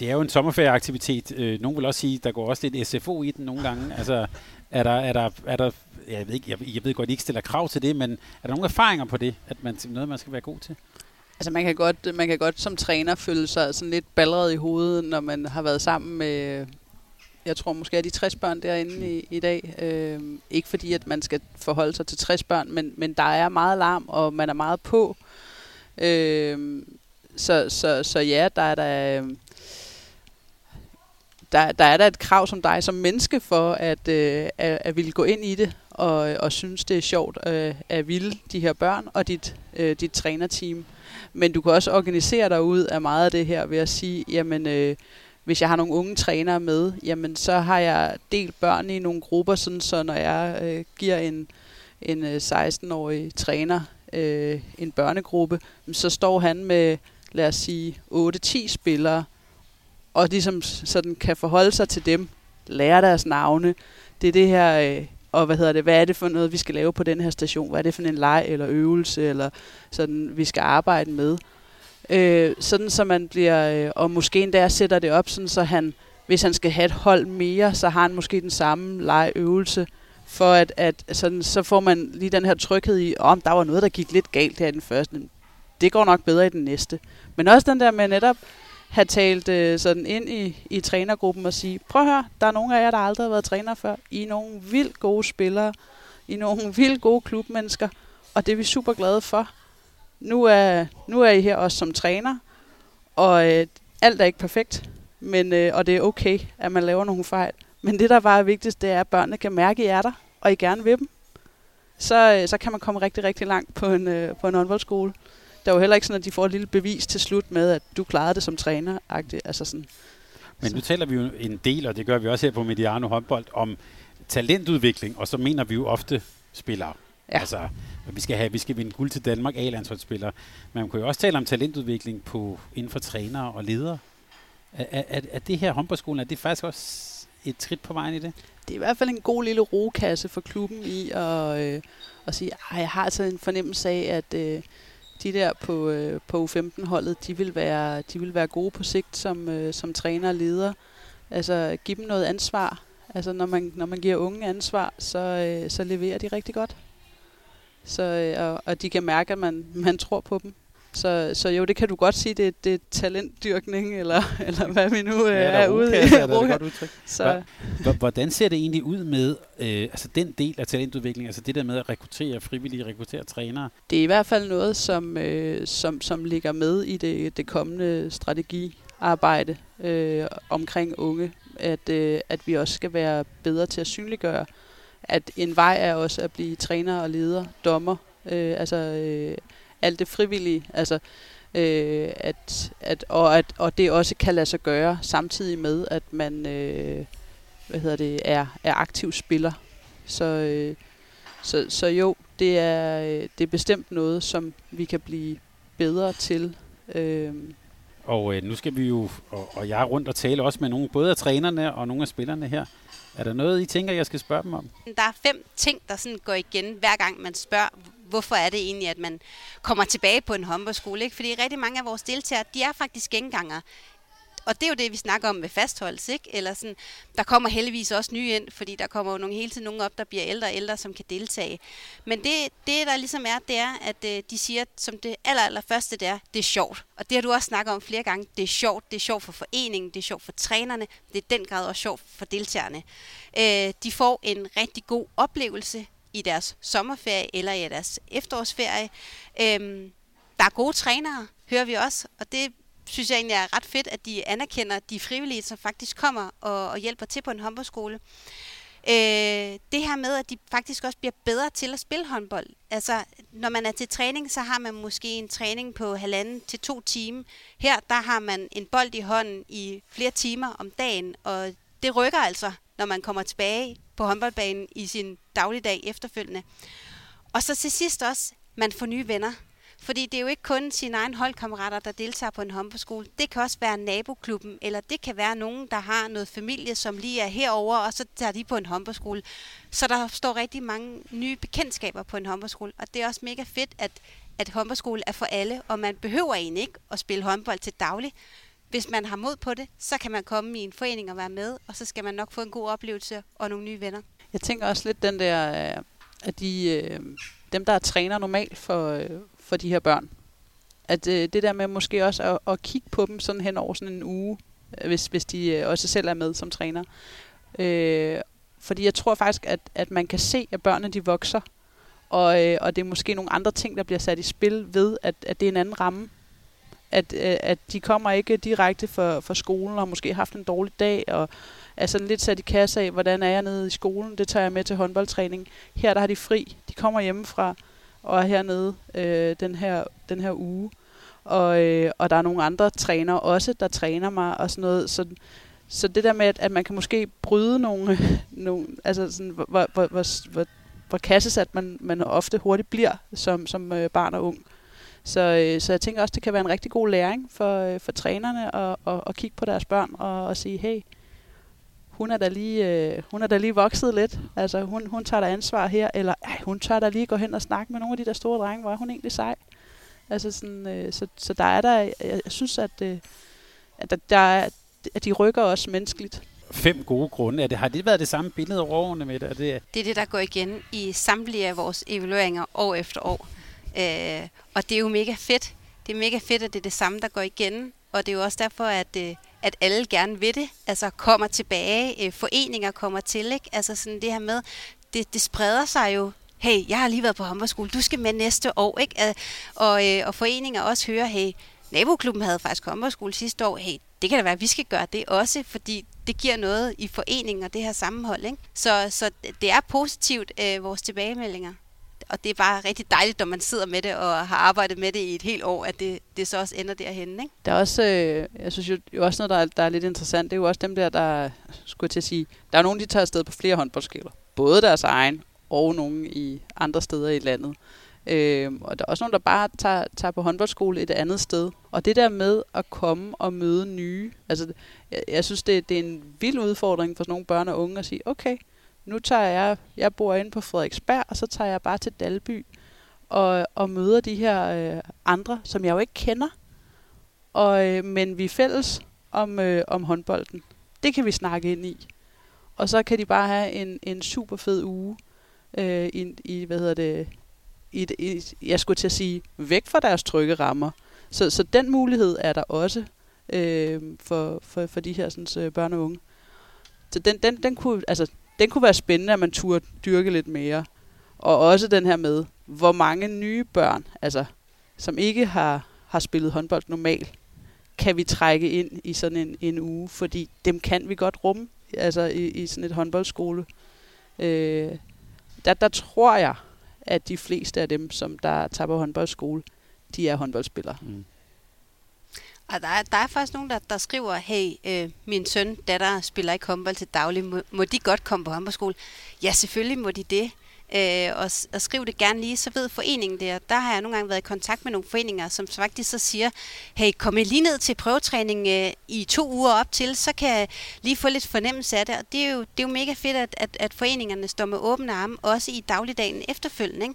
det er jo en sommerferieaktivitet. Øh, nogen vil også sige, der går også lidt SFO i den nogle gange. Altså, er der, er der, er der jeg ved, ikke, jeg, jeg ved godt, at I ikke stiller krav til det, men er der nogle erfaringer på det, at man noget, man skal være god til? Altså man kan godt, man kan godt som træner føle sig sådan lidt balleret i hovedet, når man har været sammen med, jeg tror måske er de 60 børn derinde i, i dag. Øh, ikke fordi, at man skal forholde sig til 60 børn, men, men der er meget larm, og man er meget på. Øh, så, så, så ja, der er der der, der er der et krav som dig som menneske for at, øh, at, at ville gå ind i det og, og synes, det er sjovt øh, at ville de her børn og dit, øh, dit trænerteam. Men du kan også organisere dig ud af meget af det her ved at sige, jamen øh, hvis jeg har nogle unge trænere med, jamen så har jeg delt børn i nogle grupper, sådan så når jeg øh, giver en, en øh, 16-årig træner øh, en børnegruppe, så står han med, lad os sige, 8-10 spillere, og ligesom sådan kan forholde sig til dem, lære deres navne. Det er det her, øh, og hvad hedder det, hvad er det for noget, vi skal lave på den her station? Hvad er det for en leg eller øvelse, eller sådan, vi skal arbejde med? Øh, sådan så man bliver, øh, og måske endda sætter det op, sådan så han, hvis han skal have et hold mere, så har han måske den samme legeøvelse, for at, at sådan, så får man lige den her tryghed i, om der var noget, der gik lidt galt her i den første. Det går nok bedre i den næste. Men også den der med netop, have talt øh, sådan ind i, i trænergruppen og sige, prøv at høre, der er nogle af jer, der aldrig har været træner før. I er nogle vildt gode spillere. I er nogle vildt gode klubmennesker. Og det er vi super glade for. Nu er, nu er I her også som træner, og øh, alt er ikke perfekt, men, øh, og det er okay, at man laver nogle fejl. Men det, der bare er vigtigst, det er, at børnene kan mærke, at I er der, og I gerne vil dem. Så, øh, så kan man komme rigtig, rigtig langt på en, øh, på en håndboldskole det er jo heller ikke sådan, at de får et lille bevis til slut med, at du klarede det som træner. Altså sådan. Men nu taler vi jo en del, og det gør vi også her på Mediano håndbold, om talentudvikling, og så mener vi jo ofte spillere. Ja. Altså, vi skal have, vi skal vinde guld til Danmark, A-landsholdsspillere. Men man kan jo også tale om talentudvikling på, inden for trænere og ledere. Er, er, er det her håndboldskolen, er det faktisk også et skridt på vejen i det? Det er i hvert fald en god lille rokasse for klubben i at, øh, at sige, at jeg har altså en fornemmelse af, at øh, de der på, øh, på U15-holdet, de vil, være, de vil være gode på sigt som, øh, som træner og leder. Altså give dem noget ansvar. Altså når man, når man giver unge ansvar, så, øh, så leverer de rigtig godt. Så, øh, og, og de kan mærke, at man, man tror på dem. Så, så jo, det kan du godt sige, det, det er talentdyrkning, eller, eller hvad vi nu øh, ja, er, er ude i. Ja, det er godt udtryk. Så. Hvordan ser det egentlig ud med øh, altså den del af talentudvikling, altså det der med at rekruttere frivillige, rekruttere trænere? Det er i hvert fald noget, som, øh, som, som ligger med i det, det kommende strategiarbejde øh, omkring unge, at, øh, at vi også skal være bedre til at synliggøre, at en vej er også at blive træner og leder, dommer, øh, altså... Øh, alt det frivillige, altså øh, at, at, og, at, og det også kan lade sig gøre samtidig med, at man øh, hvad hedder det, er, er aktiv spiller. Så, øh, så, så jo, det er, det er bestemt noget, som vi kan blive bedre til. Øh. Og øh, nu skal vi jo, og, og jeg er rundt og tale også med nogle, både af trænerne og nogle af spillerne her. Er der noget, I tænker, jeg skal spørge dem om? Der er fem ting, der sådan går igen, hver gang man spørger, hvorfor er det egentlig, at man kommer tilbage på en håndboldskole. Ikke? Fordi rigtig mange af vores deltagere, de er faktisk gengangere. Og det er jo det, vi snakker om med fastholdelse, ikke? Eller sådan, der kommer heldigvis også nye ind, fordi der kommer jo nogle, hele tiden nogen op, der bliver ældre og ældre, som kan deltage. Men det, det der ligesom er, det er, at øh, de siger, som det aller, aller første, det er, det er sjovt. Og det har du også snakket om flere gange. Det er sjovt. Det er sjovt for foreningen, det er sjovt for trænerne, det er den grad også sjovt for deltagerne. Øh, de får en rigtig god oplevelse i deres sommerferie eller i deres efterårsferie. Øhm, der er gode trænere, hører vi også, og det synes jeg egentlig er ret fedt, at de anerkender de frivillige, som faktisk kommer og, og hjælper til på en håndboldskole. Øh, det her med, at de faktisk også bliver bedre til at spille håndbold. Altså, når man er til træning, så har man måske en træning på halvanden til to timer. Her, der har man en bold i hånden i flere timer om dagen, og det rykker altså, når man kommer tilbage på håndboldbanen i sin dagligdag efterfølgende. Og så til sidst også, man får nye venner. Fordi det er jo ikke kun sine egne holdkammerater, der deltager på en håndboldskole. Det kan også være naboklubben, eller det kan være nogen, der har noget familie, som lige er herover, og så tager de på en håndboldskole. Så der står rigtig mange nye bekendtskaber på en håndboldskole, og det er også mega fedt, at, at håndboldskole er for alle, og man behøver egentlig ikke at spille håndbold til daglig. Hvis man har mod på det, så kan man komme i en forening og være med, og så skal man nok få en god oplevelse og nogle nye venner. Jeg tænker også lidt den der, øh, at de, øh, dem, der er træner normalt for, øh, for de her børn. At det der med måske også at, at kigge på dem sådan hen over sådan en uge, hvis, hvis de også selv er med som træner. Øh, fordi jeg tror faktisk, at, at man kan se, at børnene de vokser, og, øh, og det er måske nogle andre ting, der bliver sat i spil ved, at, at det er en anden ramme. At, øh, at de kommer ikke direkte fra, fra skolen og har måske haft en dårlig dag, og er sådan lidt sat i kasse af, hvordan er jeg nede i skolen, det tager jeg med til håndboldtræning. Her der har de fri, de kommer hjemmefra, og er hernede øh, den, her, den her uge. Og, øh, og der er nogle andre trænere også, der træner mig og sådan noget. Så, så det der med, at, at man kan måske bryde nogle, nogle altså sådan, hvor, hvor, hvor, hvor, hvor, kassesat man, man ofte hurtigt bliver som, som øh, barn og ung. Så, øh, så jeg tænker også, det kan være en rigtig god læring for, øh, for trænerne at, at, at kigge på deres børn og, og sige, hey, hun er da lige, øh, hun er da lige vokset lidt. Altså, hun, hun tager da ansvar her, eller ej, hun tør da lige gå hen og snakke med nogle af de der store drenge, hvor er hun egentlig sej. Altså sådan, øh, så, så der er der, jeg, jeg synes, at, øh, at der, der er, at de rykker også menneskeligt. Fem gode grunde. Er det, har det været det samme billede over årene med det? Er det? Det er det, der går igen i samtlige af vores evalueringer år efter år. Øh, og det er jo mega fedt. Det er mega fedt, at det er det samme, der går igen. Og det er jo også derfor, at, øh, at alle gerne vil det, altså kommer tilbage, øh, foreninger kommer til, ikke? Altså sådan det her med, det, det spreder sig jo hey, jeg har lige været på håndboldskole, du skal med næste år, ikke? Og, øh, og foreninger også hører, hey, naboklubben havde faktisk håndboldskole sidste år, hey, det kan da være, at vi skal gøre det også, fordi det giver noget i foreningen og det her sammenhold, ikke? Så, så det er positivt, øh, vores tilbagemeldinger og det er bare rigtig dejligt, når man sidder med det og har arbejdet med det i et helt år, at det, det så også ender derhen. Ikke? Der er også, øh, jeg synes jo, jo også noget, der er, der er lidt interessant, det er jo også dem der, der skulle til at sige, der er nogen, de tager afsted på flere håndboldskoler. Både deres egen og nogen i andre steder i landet. Øh, og der er også nogen, der bare tager, tager på håndboldskole et andet sted. Og det der med at komme og møde nye, altså jeg, jeg synes, det, det er en vild udfordring for sådan nogle børn og unge at sige, okay, nu tager jeg, jeg bor inde på Frederiksberg, og så tager jeg bare til Dalby og, og møder de her øh, andre, som jeg jo ikke kender. Og, øh, men vi er fælles om, øh, om håndbolden. Det kan vi snakke ind i. Og så kan de bare have en, en super fed uge øh, i, i, hvad hedder det, i, i, jeg skulle til at sige, væk fra deres trygge rammer. Så, så den mulighed er der også øh, for, for, for de her sådan, øh, børn og unge. Så den, den, den kunne, altså, den kunne være spændende, at man turde dyrke lidt mere. Og også den her med, hvor mange nye børn, altså, som ikke har, har spillet håndbold normalt, kan vi trække ind i sådan en, en uge, fordi dem kan vi godt rumme, altså i, i sådan et håndboldskole. Øh, der, der tror jeg, at de fleste af dem, som der tager på håndboldskole, de er håndboldspillere. Mm. Og der er, der er faktisk nogen, der, der skriver, hey, øh, min søn, datter spiller ikke håndbold til daglig. Må, må de godt komme på håndboldskole? Ja, selvfølgelig må de det. Øh, og, og skriv det gerne lige, så ved foreningen det. Der har jeg nogle gange været i kontakt med nogle foreninger, som faktisk så siger, hey, kom lige ned til prøvetræning øh, i to uger op til, så kan jeg lige få lidt fornemmelse af det. Og det er jo, det er jo mega fedt, at, at, at foreningerne står med åbne arme, også i dagligdagen efterfølgende.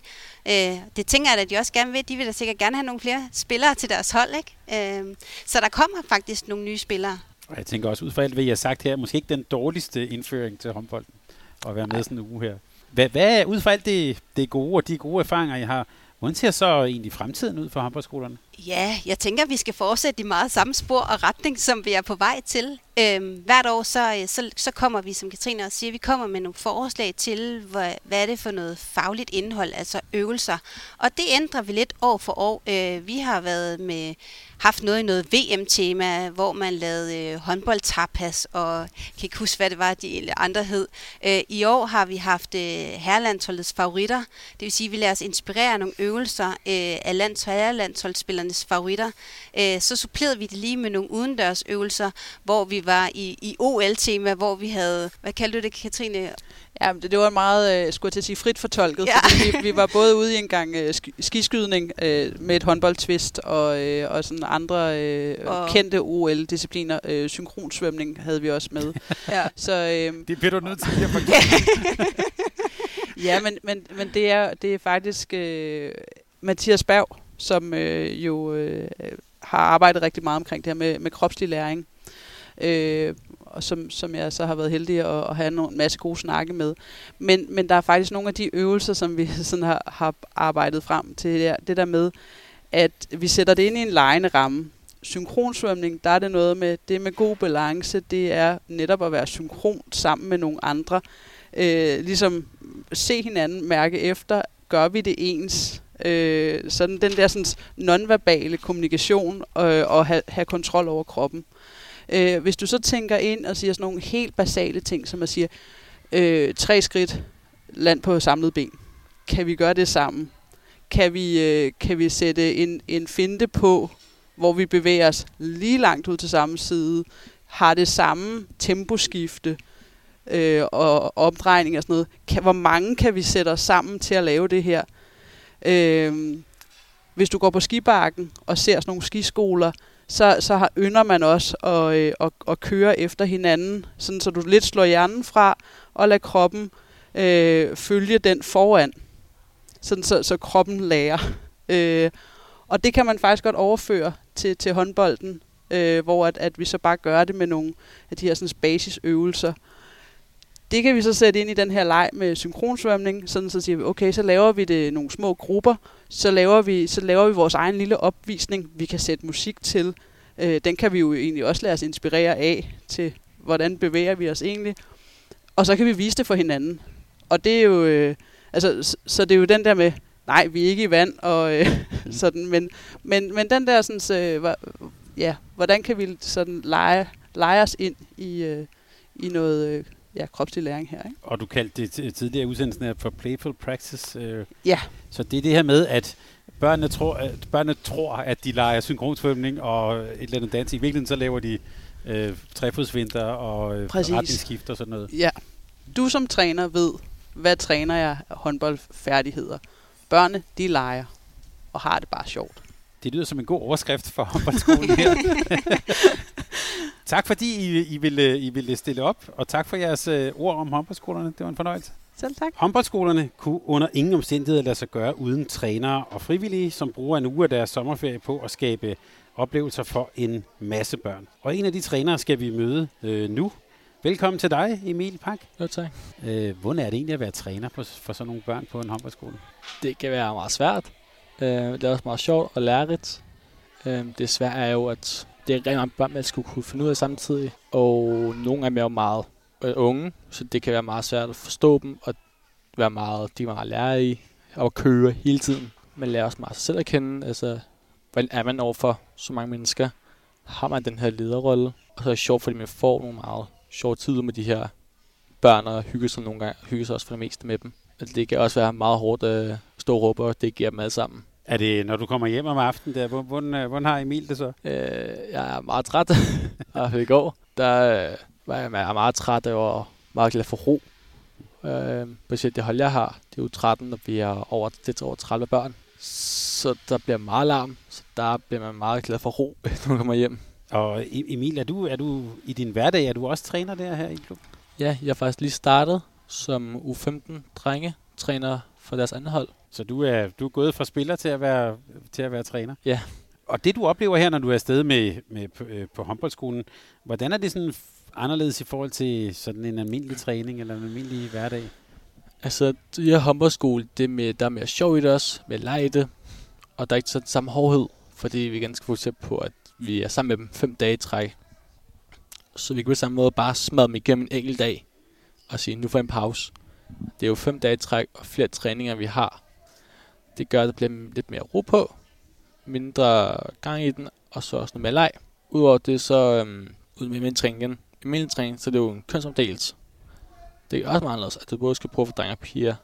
Ikke? Øh, det tænker jeg, at de også gerne vil. De vil da sikkert gerne have nogle flere spillere til deres hold. Ikke? Øh, så der kommer faktisk nogle nye spillere. Og jeg tænker også, ud fra alt, hvad I har sagt her, måske ikke den dårligste indføring til håndbolden at være med sådan en uge her. Hvad, hvad ud fra alt det, det gode og de gode erfaringer, I har, hvordan ser så egentlig fremtiden ud for håndboldskolerne? Ja, jeg tænker, at vi skal fortsætte i meget samme spor og retning, som vi er på vej til. Øhm, hvert år så, øh, så, så kommer vi, som Katrine også siger, vi kommer med nogle forslag til, hvad, hvad er det for noget fagligt indhold, altså øvelser. Og det ændrer vi lidt år for år. Øh, vi har været med haft noget i noget VM-tema, hvor man lavede øh, håndboldtapas, og kan ikke huske, hvad det var, de andre hed. Øh, I år har vi haft øh, herrelandsholdets favoritter, det vil sige, at vi lader os inspirere nogle øvelser øh, af lands- herrelandsholdsspillernes favoritter. Øh, så supplerede vi det lige med nogle udendørsøvelser, hvor vi var i, i OL-tema, hvor vi havde, hvad kaldte du det, Katrine? Ja, det, det var meget, øh, skulle jeg til at sige, frit fortolket, ja. fordi vi, vi var både ude i en gang øh, skiskydning øh, med et håndboldtvist, og, øh, og sådan andre øh, og... kendte OL-discipliner. Øh, synkronsvømning havde vi også med. ja. Så, øh, det bliver du nødt til at Ja, men, men, men det, er, det er faktisk øh, Mathias Berg, som øh, jo øh, har arbejdet rigtig meget omkring det her med, med kropslig læring. Øh, og som, som jeg så har været heldig at, at have en masse gode snakke med. Men, men der er faktisk nogle af de øvelser, som vi sådan har, har arbejdet frem til det der, det der med, at vi sætter det ind i en lejende ramme. Synkronsvømning, der er det noget med, det med god balance, det er netop at være synkron sammen med nogle andre. Øh, ligesom se hinanden, mærke efter, gør vi det ens? Øh, sådan den der sådan nonverbale kommunikation øh, og have, have kontrol over kroppen. Øh, hvis du så tænker ind og siger sådan nogle helt basale ting, som at sige, øh, tre skridt, land på samlet ben. Kan vi gøre det sammen? Kan vi, øh, kan vi sætte en, en finte på, hvor vi bevæger os lige langt ud til samme side, har det samme temposkifte øh, og omdrejning og sådan noget. Kan, hvor mange kan vi sætte os sammen til at lave det her? Øh, hvis du går på skibakken og ser sådan nogle skiskoler, så, så har, ynder man også at, øh, at, at køre efter hinanden, sådan så du lidt slår hjernen fra og lader kroppen øh, følge den foran, sådan så, så kroppen lærer. Øh, og det kan man faktisk godt overføre til, til håndbolden, øh, hvor at, at vi så bare gør det med nogle af de her sådan, basisøvelser. Det kan vi så sætte ind i den her leg med synkronsvømning, sådan så siger vi, okay, så laver vi det nogle små grupper, så laver vi, så laver vi vores egen lille opvisning, vi kan sætte musik til. Øh, den kan vi jo egentlig også lade os inspirere af til, hvordan bevæger vi os egentlig. Og så kan vi vise det for hinanden. Og det er jo, øh, altså, så, så det er jo den der med, nej, vi er ikke i vand, og øh, sådan, men, men, men den der sådan, øh, ja, hvordan kan vi sådan lege, lege os ind i, øh, i noget øh, ja, kropslig læring her. Ikke? Og du kaldte det tidligere udsendelsen for playful practice. Øh. Ja. Så det er det her med, at børnene tror, at, børnene tror, at de leger synkronsvømning og et eller andet dans. I virkeligheden så laver de øh, trefodsvinter og øh, retningsskift og sådan noget. Ja. Du som træner ved, hvad træner jeg håndboldfærdigheder. Børnene, de leger og har det bare sjovt. Det lyder som en god overskrift for håndboldskolen her. tak fordi I, I, ville, I ville stille op, og tak for jeres uh, ord om håndboldskolerne. Det var en fornøjelse. Selv tak. Håndboldskolerne kunne under ingen omstændigheder lade sig gøre uden trænere og frivillige, som bruger en uge af deres sommerferie på at skabe oplevelser for en masse børn. Og en af de trænere skal vi møde øh, nu. Velkommen til dig, Emil Pak. Jo, tak. Øh, hvordan er det egentlig at være træner på, for sådan nogle børn på en håndboldskole? Det kan være meget svært. Øh, det er også meget sjovt og lærerigt. Øh, det svære er jo, at det er rigtig meget børn, man skulle kunne finde ud af samtidig. Og nogle af dem er jo meget øh, unge, så det kan være meget svært at forstå dem, og være meget, de er meget lære i at køre hele tiden. Man lærer også meget sig selv at kende, altså, hvordan er man overfor så mange mennesker? Har man den her lederrolle? Og så er det sjovt, fordi man får nogle meget sjove tider med de her børn, og hygger sig nogle gange, hygger sig også for det meste med dem. Altså, det kan også være meget hårdt at øh, stå og råbe, og det giver dem alle sammen. Er det, når du kommer hjem om aftenen, der, hvordan, øh, hvordan har Emil det så? Øh, jeg er meget træt. og i går, der øh, var jeg meget træt og meget glad for ro. Øh, specielt det hold, jeg har, det er jo 13, når vi er over, det er over 30 børn. Så der bliver meget larm, så der bliver man meget glad for ro, når man kommer hjem. Og e- Emil, er du, er du i din hverdag, er du også træner der her i klubben? Ja, jeg har faktisk lige startet som U15-drenge, træner for deres andet hold. Så du er, du er gået fra spiller til at være, til at være træner? Ja. Og det du oplever her, når du er afsted med, med, på, øh, på håndboldskolen, hvordan er det sådan anderledes i forhold til sådan en almindelig træning eller en almindelig hverdag? Altså, det her håndboldskole, det med, der er mere sjov i det også, med leg det, og der er ikke så samme hårdhed, fordi vi igen skal fokusere på, at vi er sammen med dem fem dage i træk. Så vi kan på samme måde bare smadre dem igennem en enkelt dag og sige, nu får jeg en pause. Det er jo fem dage i træk og flere træninger, vi har. Det gør, at der bliver lidt mere ro på, mindre gang i den, og så også noget mere leg. Udover det, så øhm, ud med træning igen. I min træning, så er det jo en kønsopdelelse. Det er også meget anderledes, at du både skal prøve at få drenge og piger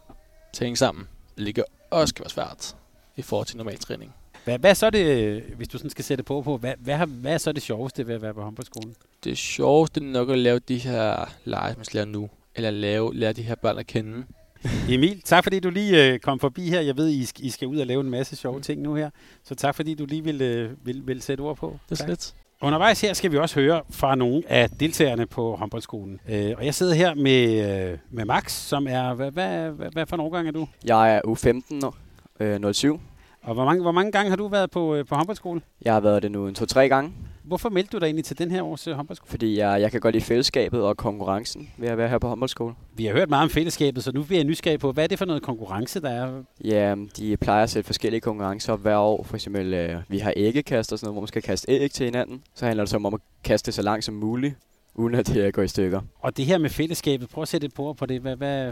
til at hænge sammen, hvilket også kan være svært i forhold til normal træning. Hvad, hvad er så det, hvis du sådan skal sætte på på, hvad, hvad, hvad er så det sjoveste ved at være på håndboldskolen? Det sjoveste er nok at lave de her lege, man skal lære nu, eller lave, lære de her børn at kende. Emil, tak fordi du lige øh, kom forbi her. Jeg ved, I skal, I skal ud og lave en masse sjove ting nu her. Så tak fordi du lige vil, øh, vil, vil sætte ord på. Det er slet. Undervejs her skal vi også høre fra nogle af deltagerne på håndboldskolen. Øh, og jeg sidder her med, øh, med Max, som er... Hvad, hvad, hvad, hvad for en årgang er du? Jeg er U15 år, øh, 07. Og hvor mange, hvor mange gange har du været på, øh, på håndboldskole? Jeg har været det nu en to-tre gange, Hvorfor meldte du dig egentlig til den her års øh, håndboldskole? fordi jeg, jeg kan godt lide fællesskabet og konkurrencen ved at være her på håndboldskole. Vi har hørt meget om fællesskabet, så nu bliver jeg nysgerrig på, hvad er det for noget konkurrence, der er? Ja, de plejer at sætte forskellige konkurrencer op hver år. For eksempel, øh, vi har æggekast og sådan noget, hvor man skal kaste æg til hinanden. Så handler det så om at kaste det så langt som muligt, uden at det går i stykker. Og det her med fællesskabet, prøv at sætte et på på det. Hvad, hvad,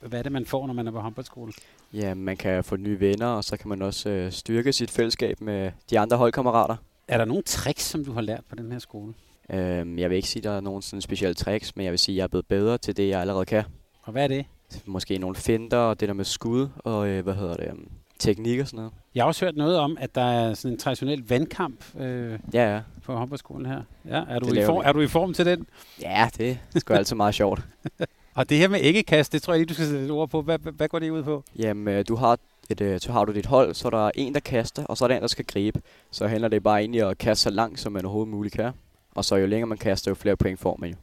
hvad er det, man får, når man er på håndboldskole? Ja, man kan få nye venner, og så kan man også øh, styrke sit fællesskab med de andre holdkammerater. Er der nogle tricks, som du har lært på den her skole? Øhm, jeg vil ikke sige, at der er nogen sådan specielle tricks, men jeg vil sige, at jeg er blevet bedre til det, jeg allerede kan. Og hvad er det? Måske nogle finder og det der med skud og øh, hvad hedder det, um, teknik og sådan noget. Jeg har også hørt noget om, at der er sådan en traditionel vandkamp øh, Ja, ja. på håndboldskolen her. Ja, er, du Det i form, vi. er du i form til den? Ja, det er sgu altid meget sjovt. Og det her med æggekast, det tror jeg lige, du skal sætte et ord på. Hvad, hvad, går det ud på? Jamen, øh, du har, et, øh, så har du dit hold, så er der en, der kaster, og så er der en, der skal gribe. Så handler det bare egentlig om at kaste så langt, som man overhovedet muligt kan. Og så jo længere man kaster, jo flere point får man jo.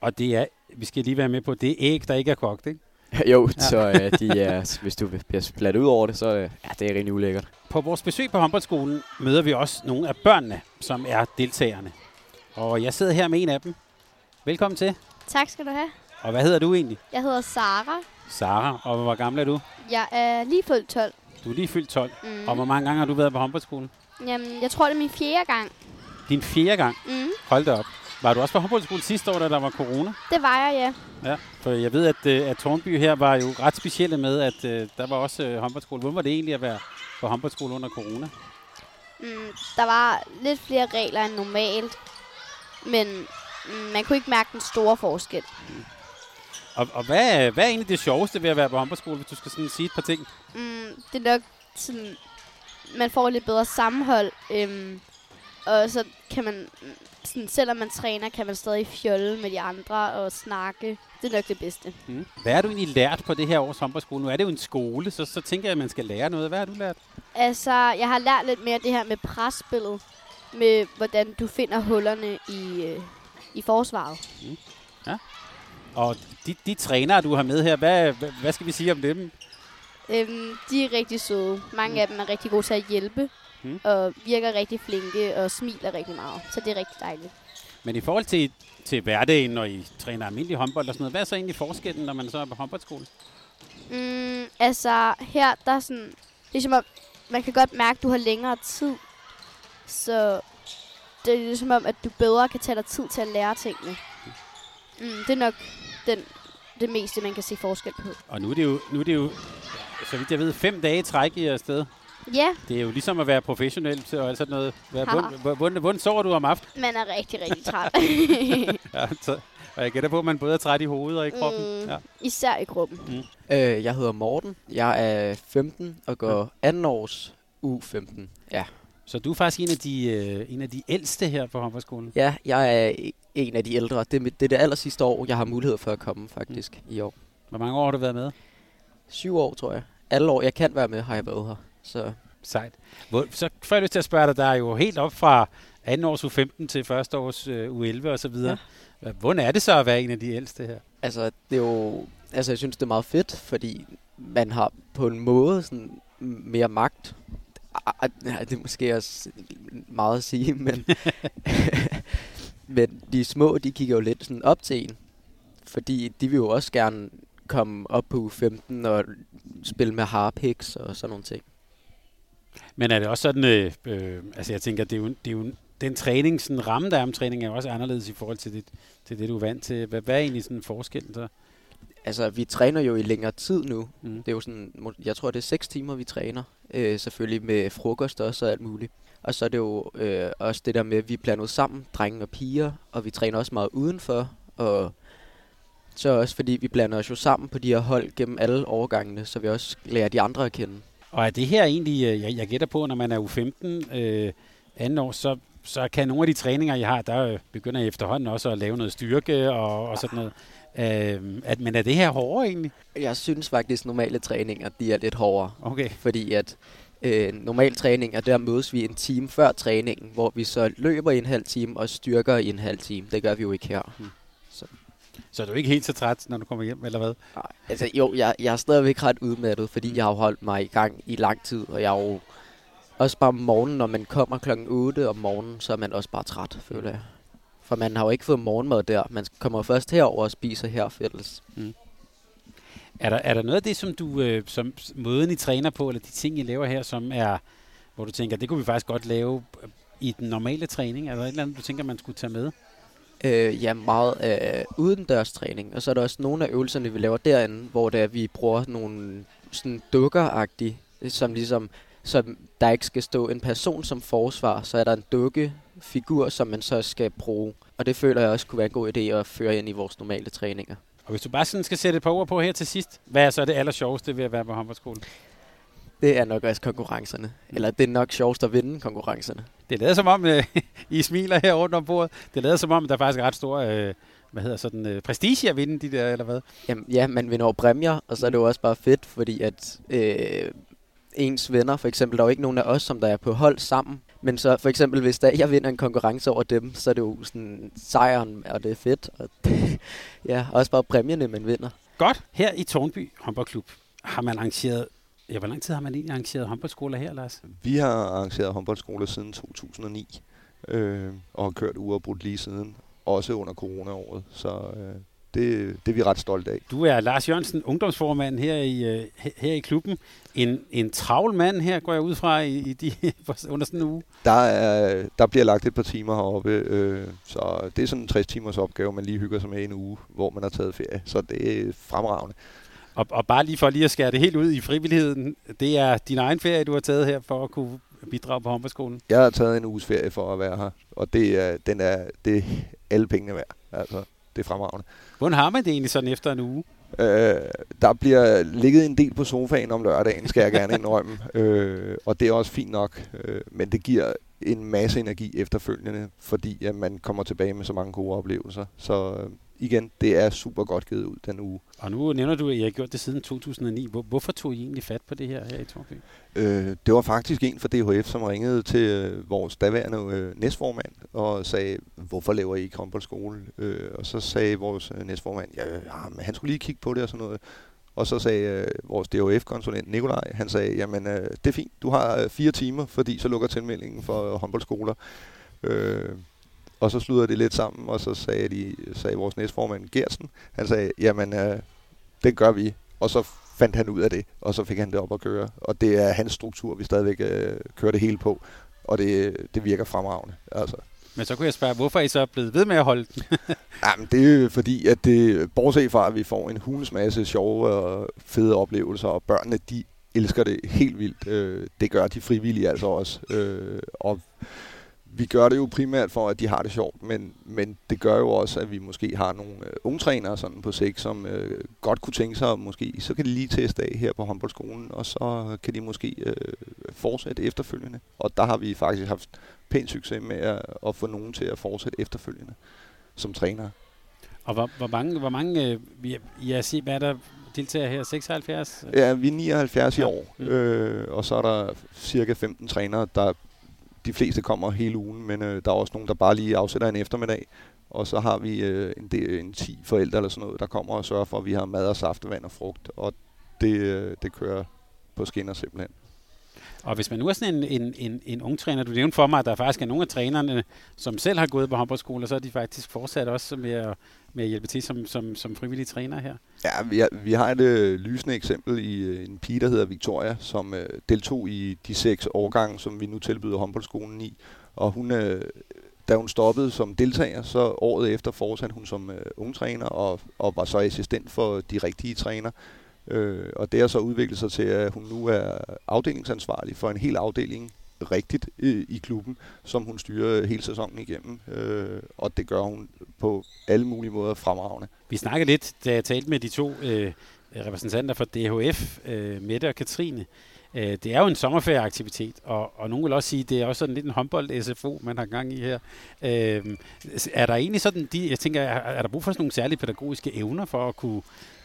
Og det er, vi skal lige være med på, det er æg, der ikke er kogt, ikke? jo, ja. så øh, de er, hvis du bliver splat ud over det, så øh, ja, det er rigtig ulækkert. På vores besøg på håndboldskolen møder vi også nogle af børnene, som er deltagerne. Og jeg sidder her med en af dem. Velkommen til. Tak skal du have. Og hvad hedder du egentlig? Jeg hedder Sara. Sara. Og hvor gammel er du? Jeg er lige fyldt 12. Du er lige fyldt 12. Mm. Og hvor mange gange har du været på håndboldskolen? Jamen, jeg tror, det er min fjerde gang. Din fjerde gang. Mm. Hold da op. Var du også på håndboldskole sidste år, da der var corona? Det var jeg, ja. Ja, for jeg ved, at, øh, at Tornby her var jo ret specielle med, at øh, der var også øh, håndboldskole. Hvordan var det egentlig at være på håndboldskole under corona? Mm, der var lidt flere regler end normalt, men mm, man kunne ikke mærke den store forskel. Og, og hvad, hvad er egentlig det sjoveste ved at være på håndboldskole, hvis du skal sådan sige et par ting? Mm, det er nok sådan, man får lidt bedre sammenhold, øhm, og så kan man, mm, sådan, selvom man træner, kan man stadig fjolle med de andre og snakke. Det er nok det bedste. Mm. Hvad har du egentlig lært på det her års håndboldskole? Nu er det jo en skole, så, så tænker jeg, at man skal lære noget. Hvad har du lært? Altså, jeg har lært lidt mere det her med presspillet, med hvordan du finder hullerne i, øh, i forsvaret. Og de, de trænere, du har med her, hvad, hvad, skal vi sige om dem? Øhm, de er rigtig søde. Mange Mm. af dem er rigtig gode til at hjælpe, Mm. og virker rigtig flinke og smiler rigtig meget. Så det er rigtig dejligt. Men i forhold til, til hverdagen, når I træner almindelig håndbold og sådan noget, hvad er så egentlig forskellen, når man så er på håndboldskole? Mm, altså, her der er sådan... Det er som om, man kan godt mærke, at du har længere tid. Så det er ligesom om, at du bedre kan tage dig tid til at lære tingene. Mm, det er nok den, det meste, man kan se forskel på. Og nu er det jo, nu er det jo så vidt jeg ved, fem dage i træk i afsted. Ja, Det er jo ligesom at være professionel til og alt sådan noget. Hvordan, sover du om aftenen? man er rigtig, rigtig træt. Ja, så, og jeg gætter på, at man både er træt i hovedet og i kroppen. Mm. Ja. Især i gruppen. Øh, jeg hedder Morten. Jeg er 15 og går anden års U15. Ja. Så du er faktisk en af de, øh, en af de ældste her på håndboldskolen. ja, jeg er en af de ældre. Det er, det er det aller sidste år, jeg har mulighed for at komme faktisk i år. Hvor mange år har du været med? Syv år, tror jeg. Alle år, jeg kan være med, har jeg været her. Så Sejt. Hvor, så får jeg lyst til at spørge dig, der er jo helt op fra anden års U15 til første års øh, U11 og så videre. Ja. Hvordan er det så at være en af de ældste her? altså, det er jo... Altså, jeg synes, det er meget fedt, fordi man har på en måde sådan mere magt. Ja, det er måske også meget at sige, men... men de små, de kigger jo lidt sådan op til en. Fordi de vil jo også gerne komme op på 15 og spille med harpiks og sådan nogle ting. Men er det også sådan, øh, øh, altså jeg tænker, det er jo, det er jo den træning, sådan ramme, der er om træning, er jo også anderledes i forhold til det, til det du er vant til. Hvad, hvad er egentlig sådan forskellen så? Altså, vi træner jo i længere tid nu. Mm. Det er jo sådan, jeg tror, det er 6 timer, vi træner. Øh, selvfølgelig med frokost også og alt muligt. Og så er det jo øh, også det der med, at vi er blandet sammen, drenge og piger, og vi træner også meget udenfor. Og så også fordi vi blander os jo sammen på de her hold gennem alle overgangene, så vi også lærer de andre at kende. Og er det her egentlig, øh, jeg, jeg gætter på, når man er U15 øh, anden år, så, så kan nogle af de træninger, I har, der øh, begynder I efterhånden også at lave noget styrke og, og sådan noget. Øh, at, men er det her hårdere egentlig? Jeg synes faktisk, normale træninger, de er lidt hårdere. Okay. Fordi at øh, normal træning er der mødes vi en time før træningen, hvor vi så løber i en halv time og styrker i en halv time. Det gør vi jo ikke her. Hmm. Så er du ikke helt så træt, når du kommer hjem, eller hvad? Nej, altså jo, jeg, jeg er stadigvæk ret udmattet, fordi jeg har holdt mig i gang i lang tid, og jeg er jo også bare om morgenen, når man kommer klokken 8 om morgenen, så er man også bare træt, føler jeg. For man har jo ikke fået morgenmad der. Man kommer først herover og spiser her fælles. Er der, er der noget af det, som du, øh, som måden I træner på, eller de ting, I laver her, som er, hvor du tænker, det kunne vi faktisk godt lave øh, i den normale træning? Er der et eller andet, du tænker, man skulle tage med? Øh, ja, meget øh, udendørs træning. Og så er der også nogle af øvelserne, vi laver derinde, hvor det er, vi bruger nogle sådan dukker som ligesom, som der ikke skal stå en person som forsvar, så er der en dukkefigur, som man så skal bruge. Og det føler jeg også kunne være en god idé at føre ind i vores normale træninger. Og hvis du bare sådan skal sætte et par ord på her til sidst, hvad er så det aller sjoveste ved at være på håndboldskole? Det er nok også konkurrencerne. Eller det er nok sjovest at vinde konkurrencerne. Det lader som om, øh, I smiler her rundt om bordet. Det lader som om, der er faktisk ret stor øh, hvad hedder sådan, øh, prestige at vinde de der, eller hvad? Jamen, ja, man vinder præmier, og så er det jo også bare fedt, fordi at øh, ens venner, for eksempel, der er jo ikke nogen af os, som der er på hold sammen. Men så for eksempel, hvis der, jeg vinder en konkurrence over dem, så er det jo sådan sejren, og det er fedt. Og det, ja, også bare præmierne, man vinder. Godt. Her i Tornby håndboldklub har man arrangeret, ja, hvor lang tid har man egentlig arrangeret håndboldskoler her, Lars? Vi har arrangeret håndboldskoler siden 2009, øh, og har kørt uafbrudt lige siden, også under coronaåret. Så øh, det, det er vi ret stolte af. Du er Lars Jørgensen, ungdomsformand her i, øh, he- her i klubben. En, en travl mand her, går jeg ud fra, i, i de, under sådan en uge. Der, er, der bliver lagt et par timer heroppe, øh, så det er sådan en 60 timers opgave, man lige hygger sig med en uge, hvor man har taget ferie. Så det er fremragende. Og, og bare lige for lige at skære det helt ud i frivilligheden, det er din egen ferie, du har taget her for at kunne bidrage på håndboldskolen. Jeg har taget en uges ferie for at være her, og det er, den er, det er alle pengene værd. Altså, det er fremragende. Hvordan har man det egentlig sådan efter en uge? Øh, der bliver ligget en del på sofaen om lørdagen, skal jeg gerne indrømme. øh, og det er også fint nok, øh, men det giver en masse energi efterfølgende, fordi at man kommer tilbage med så mange gode oplevelser. Så øh, igen, det er super godt givet ud den uge. Og nu nævner du, at I har gjort det siden 2009. Hvor, hvorfor tog I egentlig fat på det her her i Torby? Øh, det var faktisk en fra DHF, som ringede til øh, vores daværende øh, næstformand og sagde, hvorfor laver I ikke håndboldskole? Øh, og så sagde vores øh, næstformand, ja, ja, men han skulle lige kigge på det og sådan noget. Og så sagde øh, vores DHF-konsulent Nikolaj, han sagde, jamen øh, det er fint, du har øh, fire timer, fordi så lukker tilmeldingen for øh, håndboldskoler. Øh, og så slutter det lidt sammen, og så sagde, de, sagde vores næstformand Gersen, han sagde, jamen øh, det gør vi. Og så fandt han ud af det, og så fik han det op at køre. Og det er hans struktur, vi stadigvæk øh, kører det hele på. Og det, det virker fremragende. Altså. Men så kunne jeg spørge, hvorfor er I så blevet ved med at holde den? Jamen, det er jo fordi, at det, bortset fra, at vi får en hulens masse sjove og fede oplevelser, og børnene, de elsker det helt vildt. Øh, det gør de frivillige altså også. Øh, og vi gør det jo primært for, at de har det sjovt, men, men det gør jo også, at vi måske har nogle øh, ungtrænere sådan på sigt, som øh, godt kunne tænke sig, måske så kan de lige teste af her på håndboldskolen, og så kan de måske øh, fortsætte efterfølgende. Og der har vi faktisk haft pænt succes med at, at få nogen til at fortsætte efterfølgende som træner. Og hvor, hvor mange, hvor mange øh, I har set, hvad er der deltager her? 76? Ja, vi er 79 i Ja. år, Mm. øh, og så er der cirka 15 trænere, der de fleste kommer hele ugen, men øh, der er også nogen, der bare lige afsætter en eftermiddag. Og så har vi øh, en, del, en 10 forældre eller sådan noget, der kommer og sørger for, at vi har mad og saftevand og frugt. Og det, øh, det kører på skinner simpelthen. Og hvis man nu er sådan en, en, en, en ung træner, du nævnte for mig, at der faktisk er nogle af trænerne, som selv har gået på håndboldskole, og så er de faktisk fortsat også med at, med at hjælpe til som, som, som frivillige træner her. Ja, vi har, vi har et øh, lysende eksempel i øh, en pige, der hedder Victoria, som øh, deltog i de seks årgange, som vi nu tilbyder håndboldskolen i. Og hun, øh, da hun stoppede som deltager, så året efter fortsatte hun som øh, ungtræner og, og var så assistent for de rigtige træner. Øh, og det har så udviklet sig til, at hun nu er afdelingsansvarlig for en hel afdeling rigtigt i, i klubben, som hun styrer hele sæsonen igennem. Øh, og det gør hun på alle mulige måder fremragende. Vi snakkede lidt, da jeg talte med de to øh, repræsentanter for DHF, øh, Mette og Katrine. Øh, det er jo en sommerferieaktivitet, og, og nogen vil også sige, det er også sådan lidt en håndbold-SFO, man har gang i her. Øh, er der egentlig sådan, de, jeg tænker, er, er der brug for sådan nogle særlige pædagogiske evner for at kunne,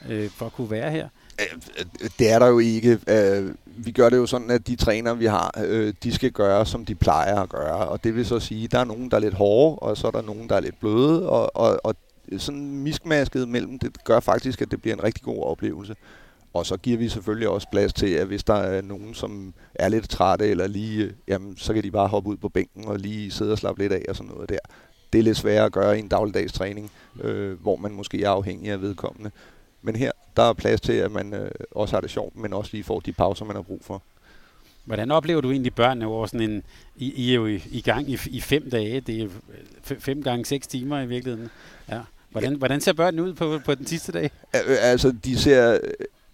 øh, for at kunne være her? Øh, det er der jo ikke. Øh, vi gør det jo sådan, at de træner, vi har, øh, de skal gøre, som de plejer at gøre. Og det vil så sige, at der er nogen, der er lidt hårde, og så er der nogen, der er lidt bløde. Og, og, og sådan miskmasket mellem, det gør faktisk, at det bliver en rigtig god oplevelse. Og så giver vi selvfølgelig også plads til, at hvis der er nogen, som er lidt trætte, eller lige, jamen, så kan de bare hoppe ud på bænken og lige sidde og slappe lidt af og sådan noget der. Det er lidt sværere at gøre i en dagligdags træning, øh, hvor man måske er afhængig af vedkommende. Men her, der er plads til, at man øh, også har det sjovt, men også lige får de pauser, man har brug for. Hvordan oplever du egentlig børnene over sådan en... I, I er jo i, i gang i, i fem dage. Det er fem gange seks timer i virkeligheden. Ja. Hvordan, ja. hvordan ser børnene ud på, på den sidste dag? Altså, de ser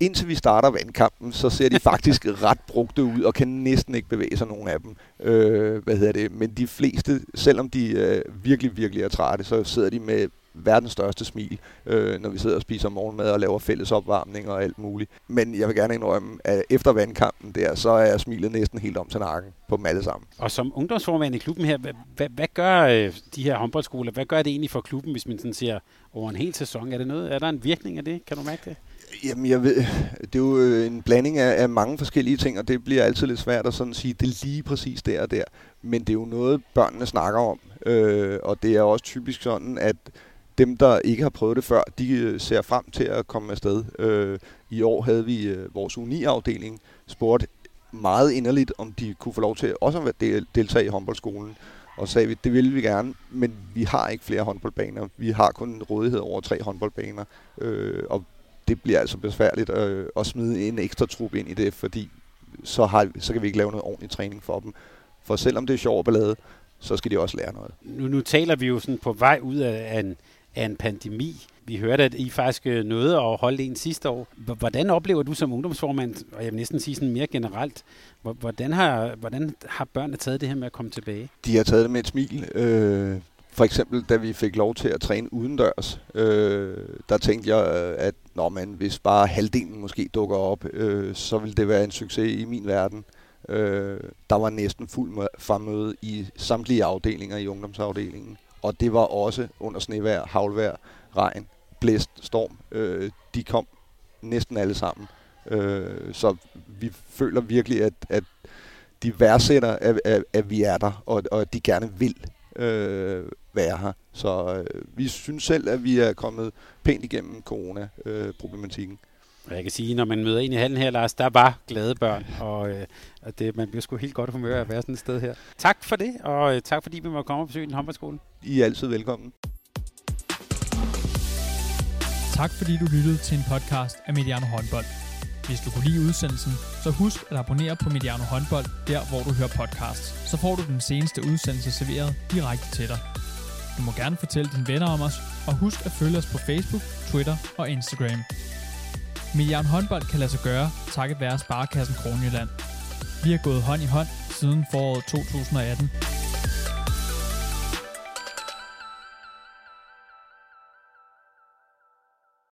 indtil vi starter vandkampen, så ser de faktisk ret brugte ud, og kan næsten ikke bevæge sig, nogen af dem. Øh, hvad hedder det? Men de fleste, selvom de øh, virkelig, virkelig er trætte, så sidder de med verdens største smil, øh, når vi sidder og spiser morgenmad og laver fælles opvarmning og alt muligt. Men jeg vil gerne indrømme, at efter vandkampen der, så er smilet næsten helt om til nakken på dem alle sammen. Og som ungdomsformand i klubben her, hvad, hvad, hvad gør øh, de her håndboldskoler, hvad gør det egentlig for klubben, hvis man sådan siger over en hel sæson? Er, det noget, er der en virkning af det? Kan du mærke det? Jamen, jeg ved, det er jo øh, en blanding af, af mange forskellige ting, og det bliver altid lidt svært at sådan sige, det er lige præcis der og der. Men det er jo noget, børnene snakker om, øh, og det er også typisk sådan, at dem, der ikke har prøvet det før, de øh, ser frem til at komme afsted. Øh, I år havde vi øh, vores uni-afdeling spurgt meget inderligt, om de kunne få lov til også at del- deltage i håndboldskolen. Og sagde vi, det ville vi gerne, men vi har ikke flere håndboldbaner. Vi har kun rådighed over tre håndboldbaner. Øh, og det bliver altså besværligt øh, at smide en ekstra trup ind i det, fordi så, har, så kan vi ikke lave noget ordentlig træning for dem. For selvom det er sjov ballade, så skal de også lære noget. Nu, nu taler vi jo sådan på vej ud af en, af en pandemi. Vi hørte, at I faktisk øh, nåede at holde en sidste år. Hvordan oplever du som ungdomsformand, og jeg vil næsten sige sådan mere generelt, hvordan har, hvordan har børnene taget det her med at komme tilbage? De har taget det med et smil. Øh, for eksempel, da vi fik lov til at træne udendørs, øh, der tænkte jeg, at nå, men hvis bare halvdelen måske dukker op, øh, så vil det være en succes i min verden. Øh, der var næsten fuld fremmøde i samtlige afdelinger i ungdomsafdelingen. Og det var også under snevejr, havlvejr, regn, blæst, storm. Øh, de kom næsten alle sammen. Øh, så vi føler virkelig, at, at de værdsætter, at, at, at vi er der, og, og at de gerne vil øh, være her. Så øh, vi synes selv, at vi er kommet pænt igennem corona-problematikken. Og jeg kan sige, når man møder ind i hallen her, Lars, der er bare glade børn, og, øh, og det, man bliver sgu helt godt humør at være sådan et sted her. Tak for det, og øh, tak fordi vi må komme og besøge den håndboldskole. I er altid velkommen. Tak fordi du lyttede til en podcast af Mediano Håndbold. Hvis du kunne lide udsendelsen, så husk at abonnere på Mediano Håndbold, der hvor du hører podcasts. Så får du den seneste udsendelse serveret direkte til dig. Du må gerne fortælle dine venner om os, og husk at følge os på Facebook, Twitter og Instagram. Milliarden Håndbold kan lade sig gøre, takket være Sparkassen Kronjylland. Vi har gået hånd i hånd siden foråret 2018.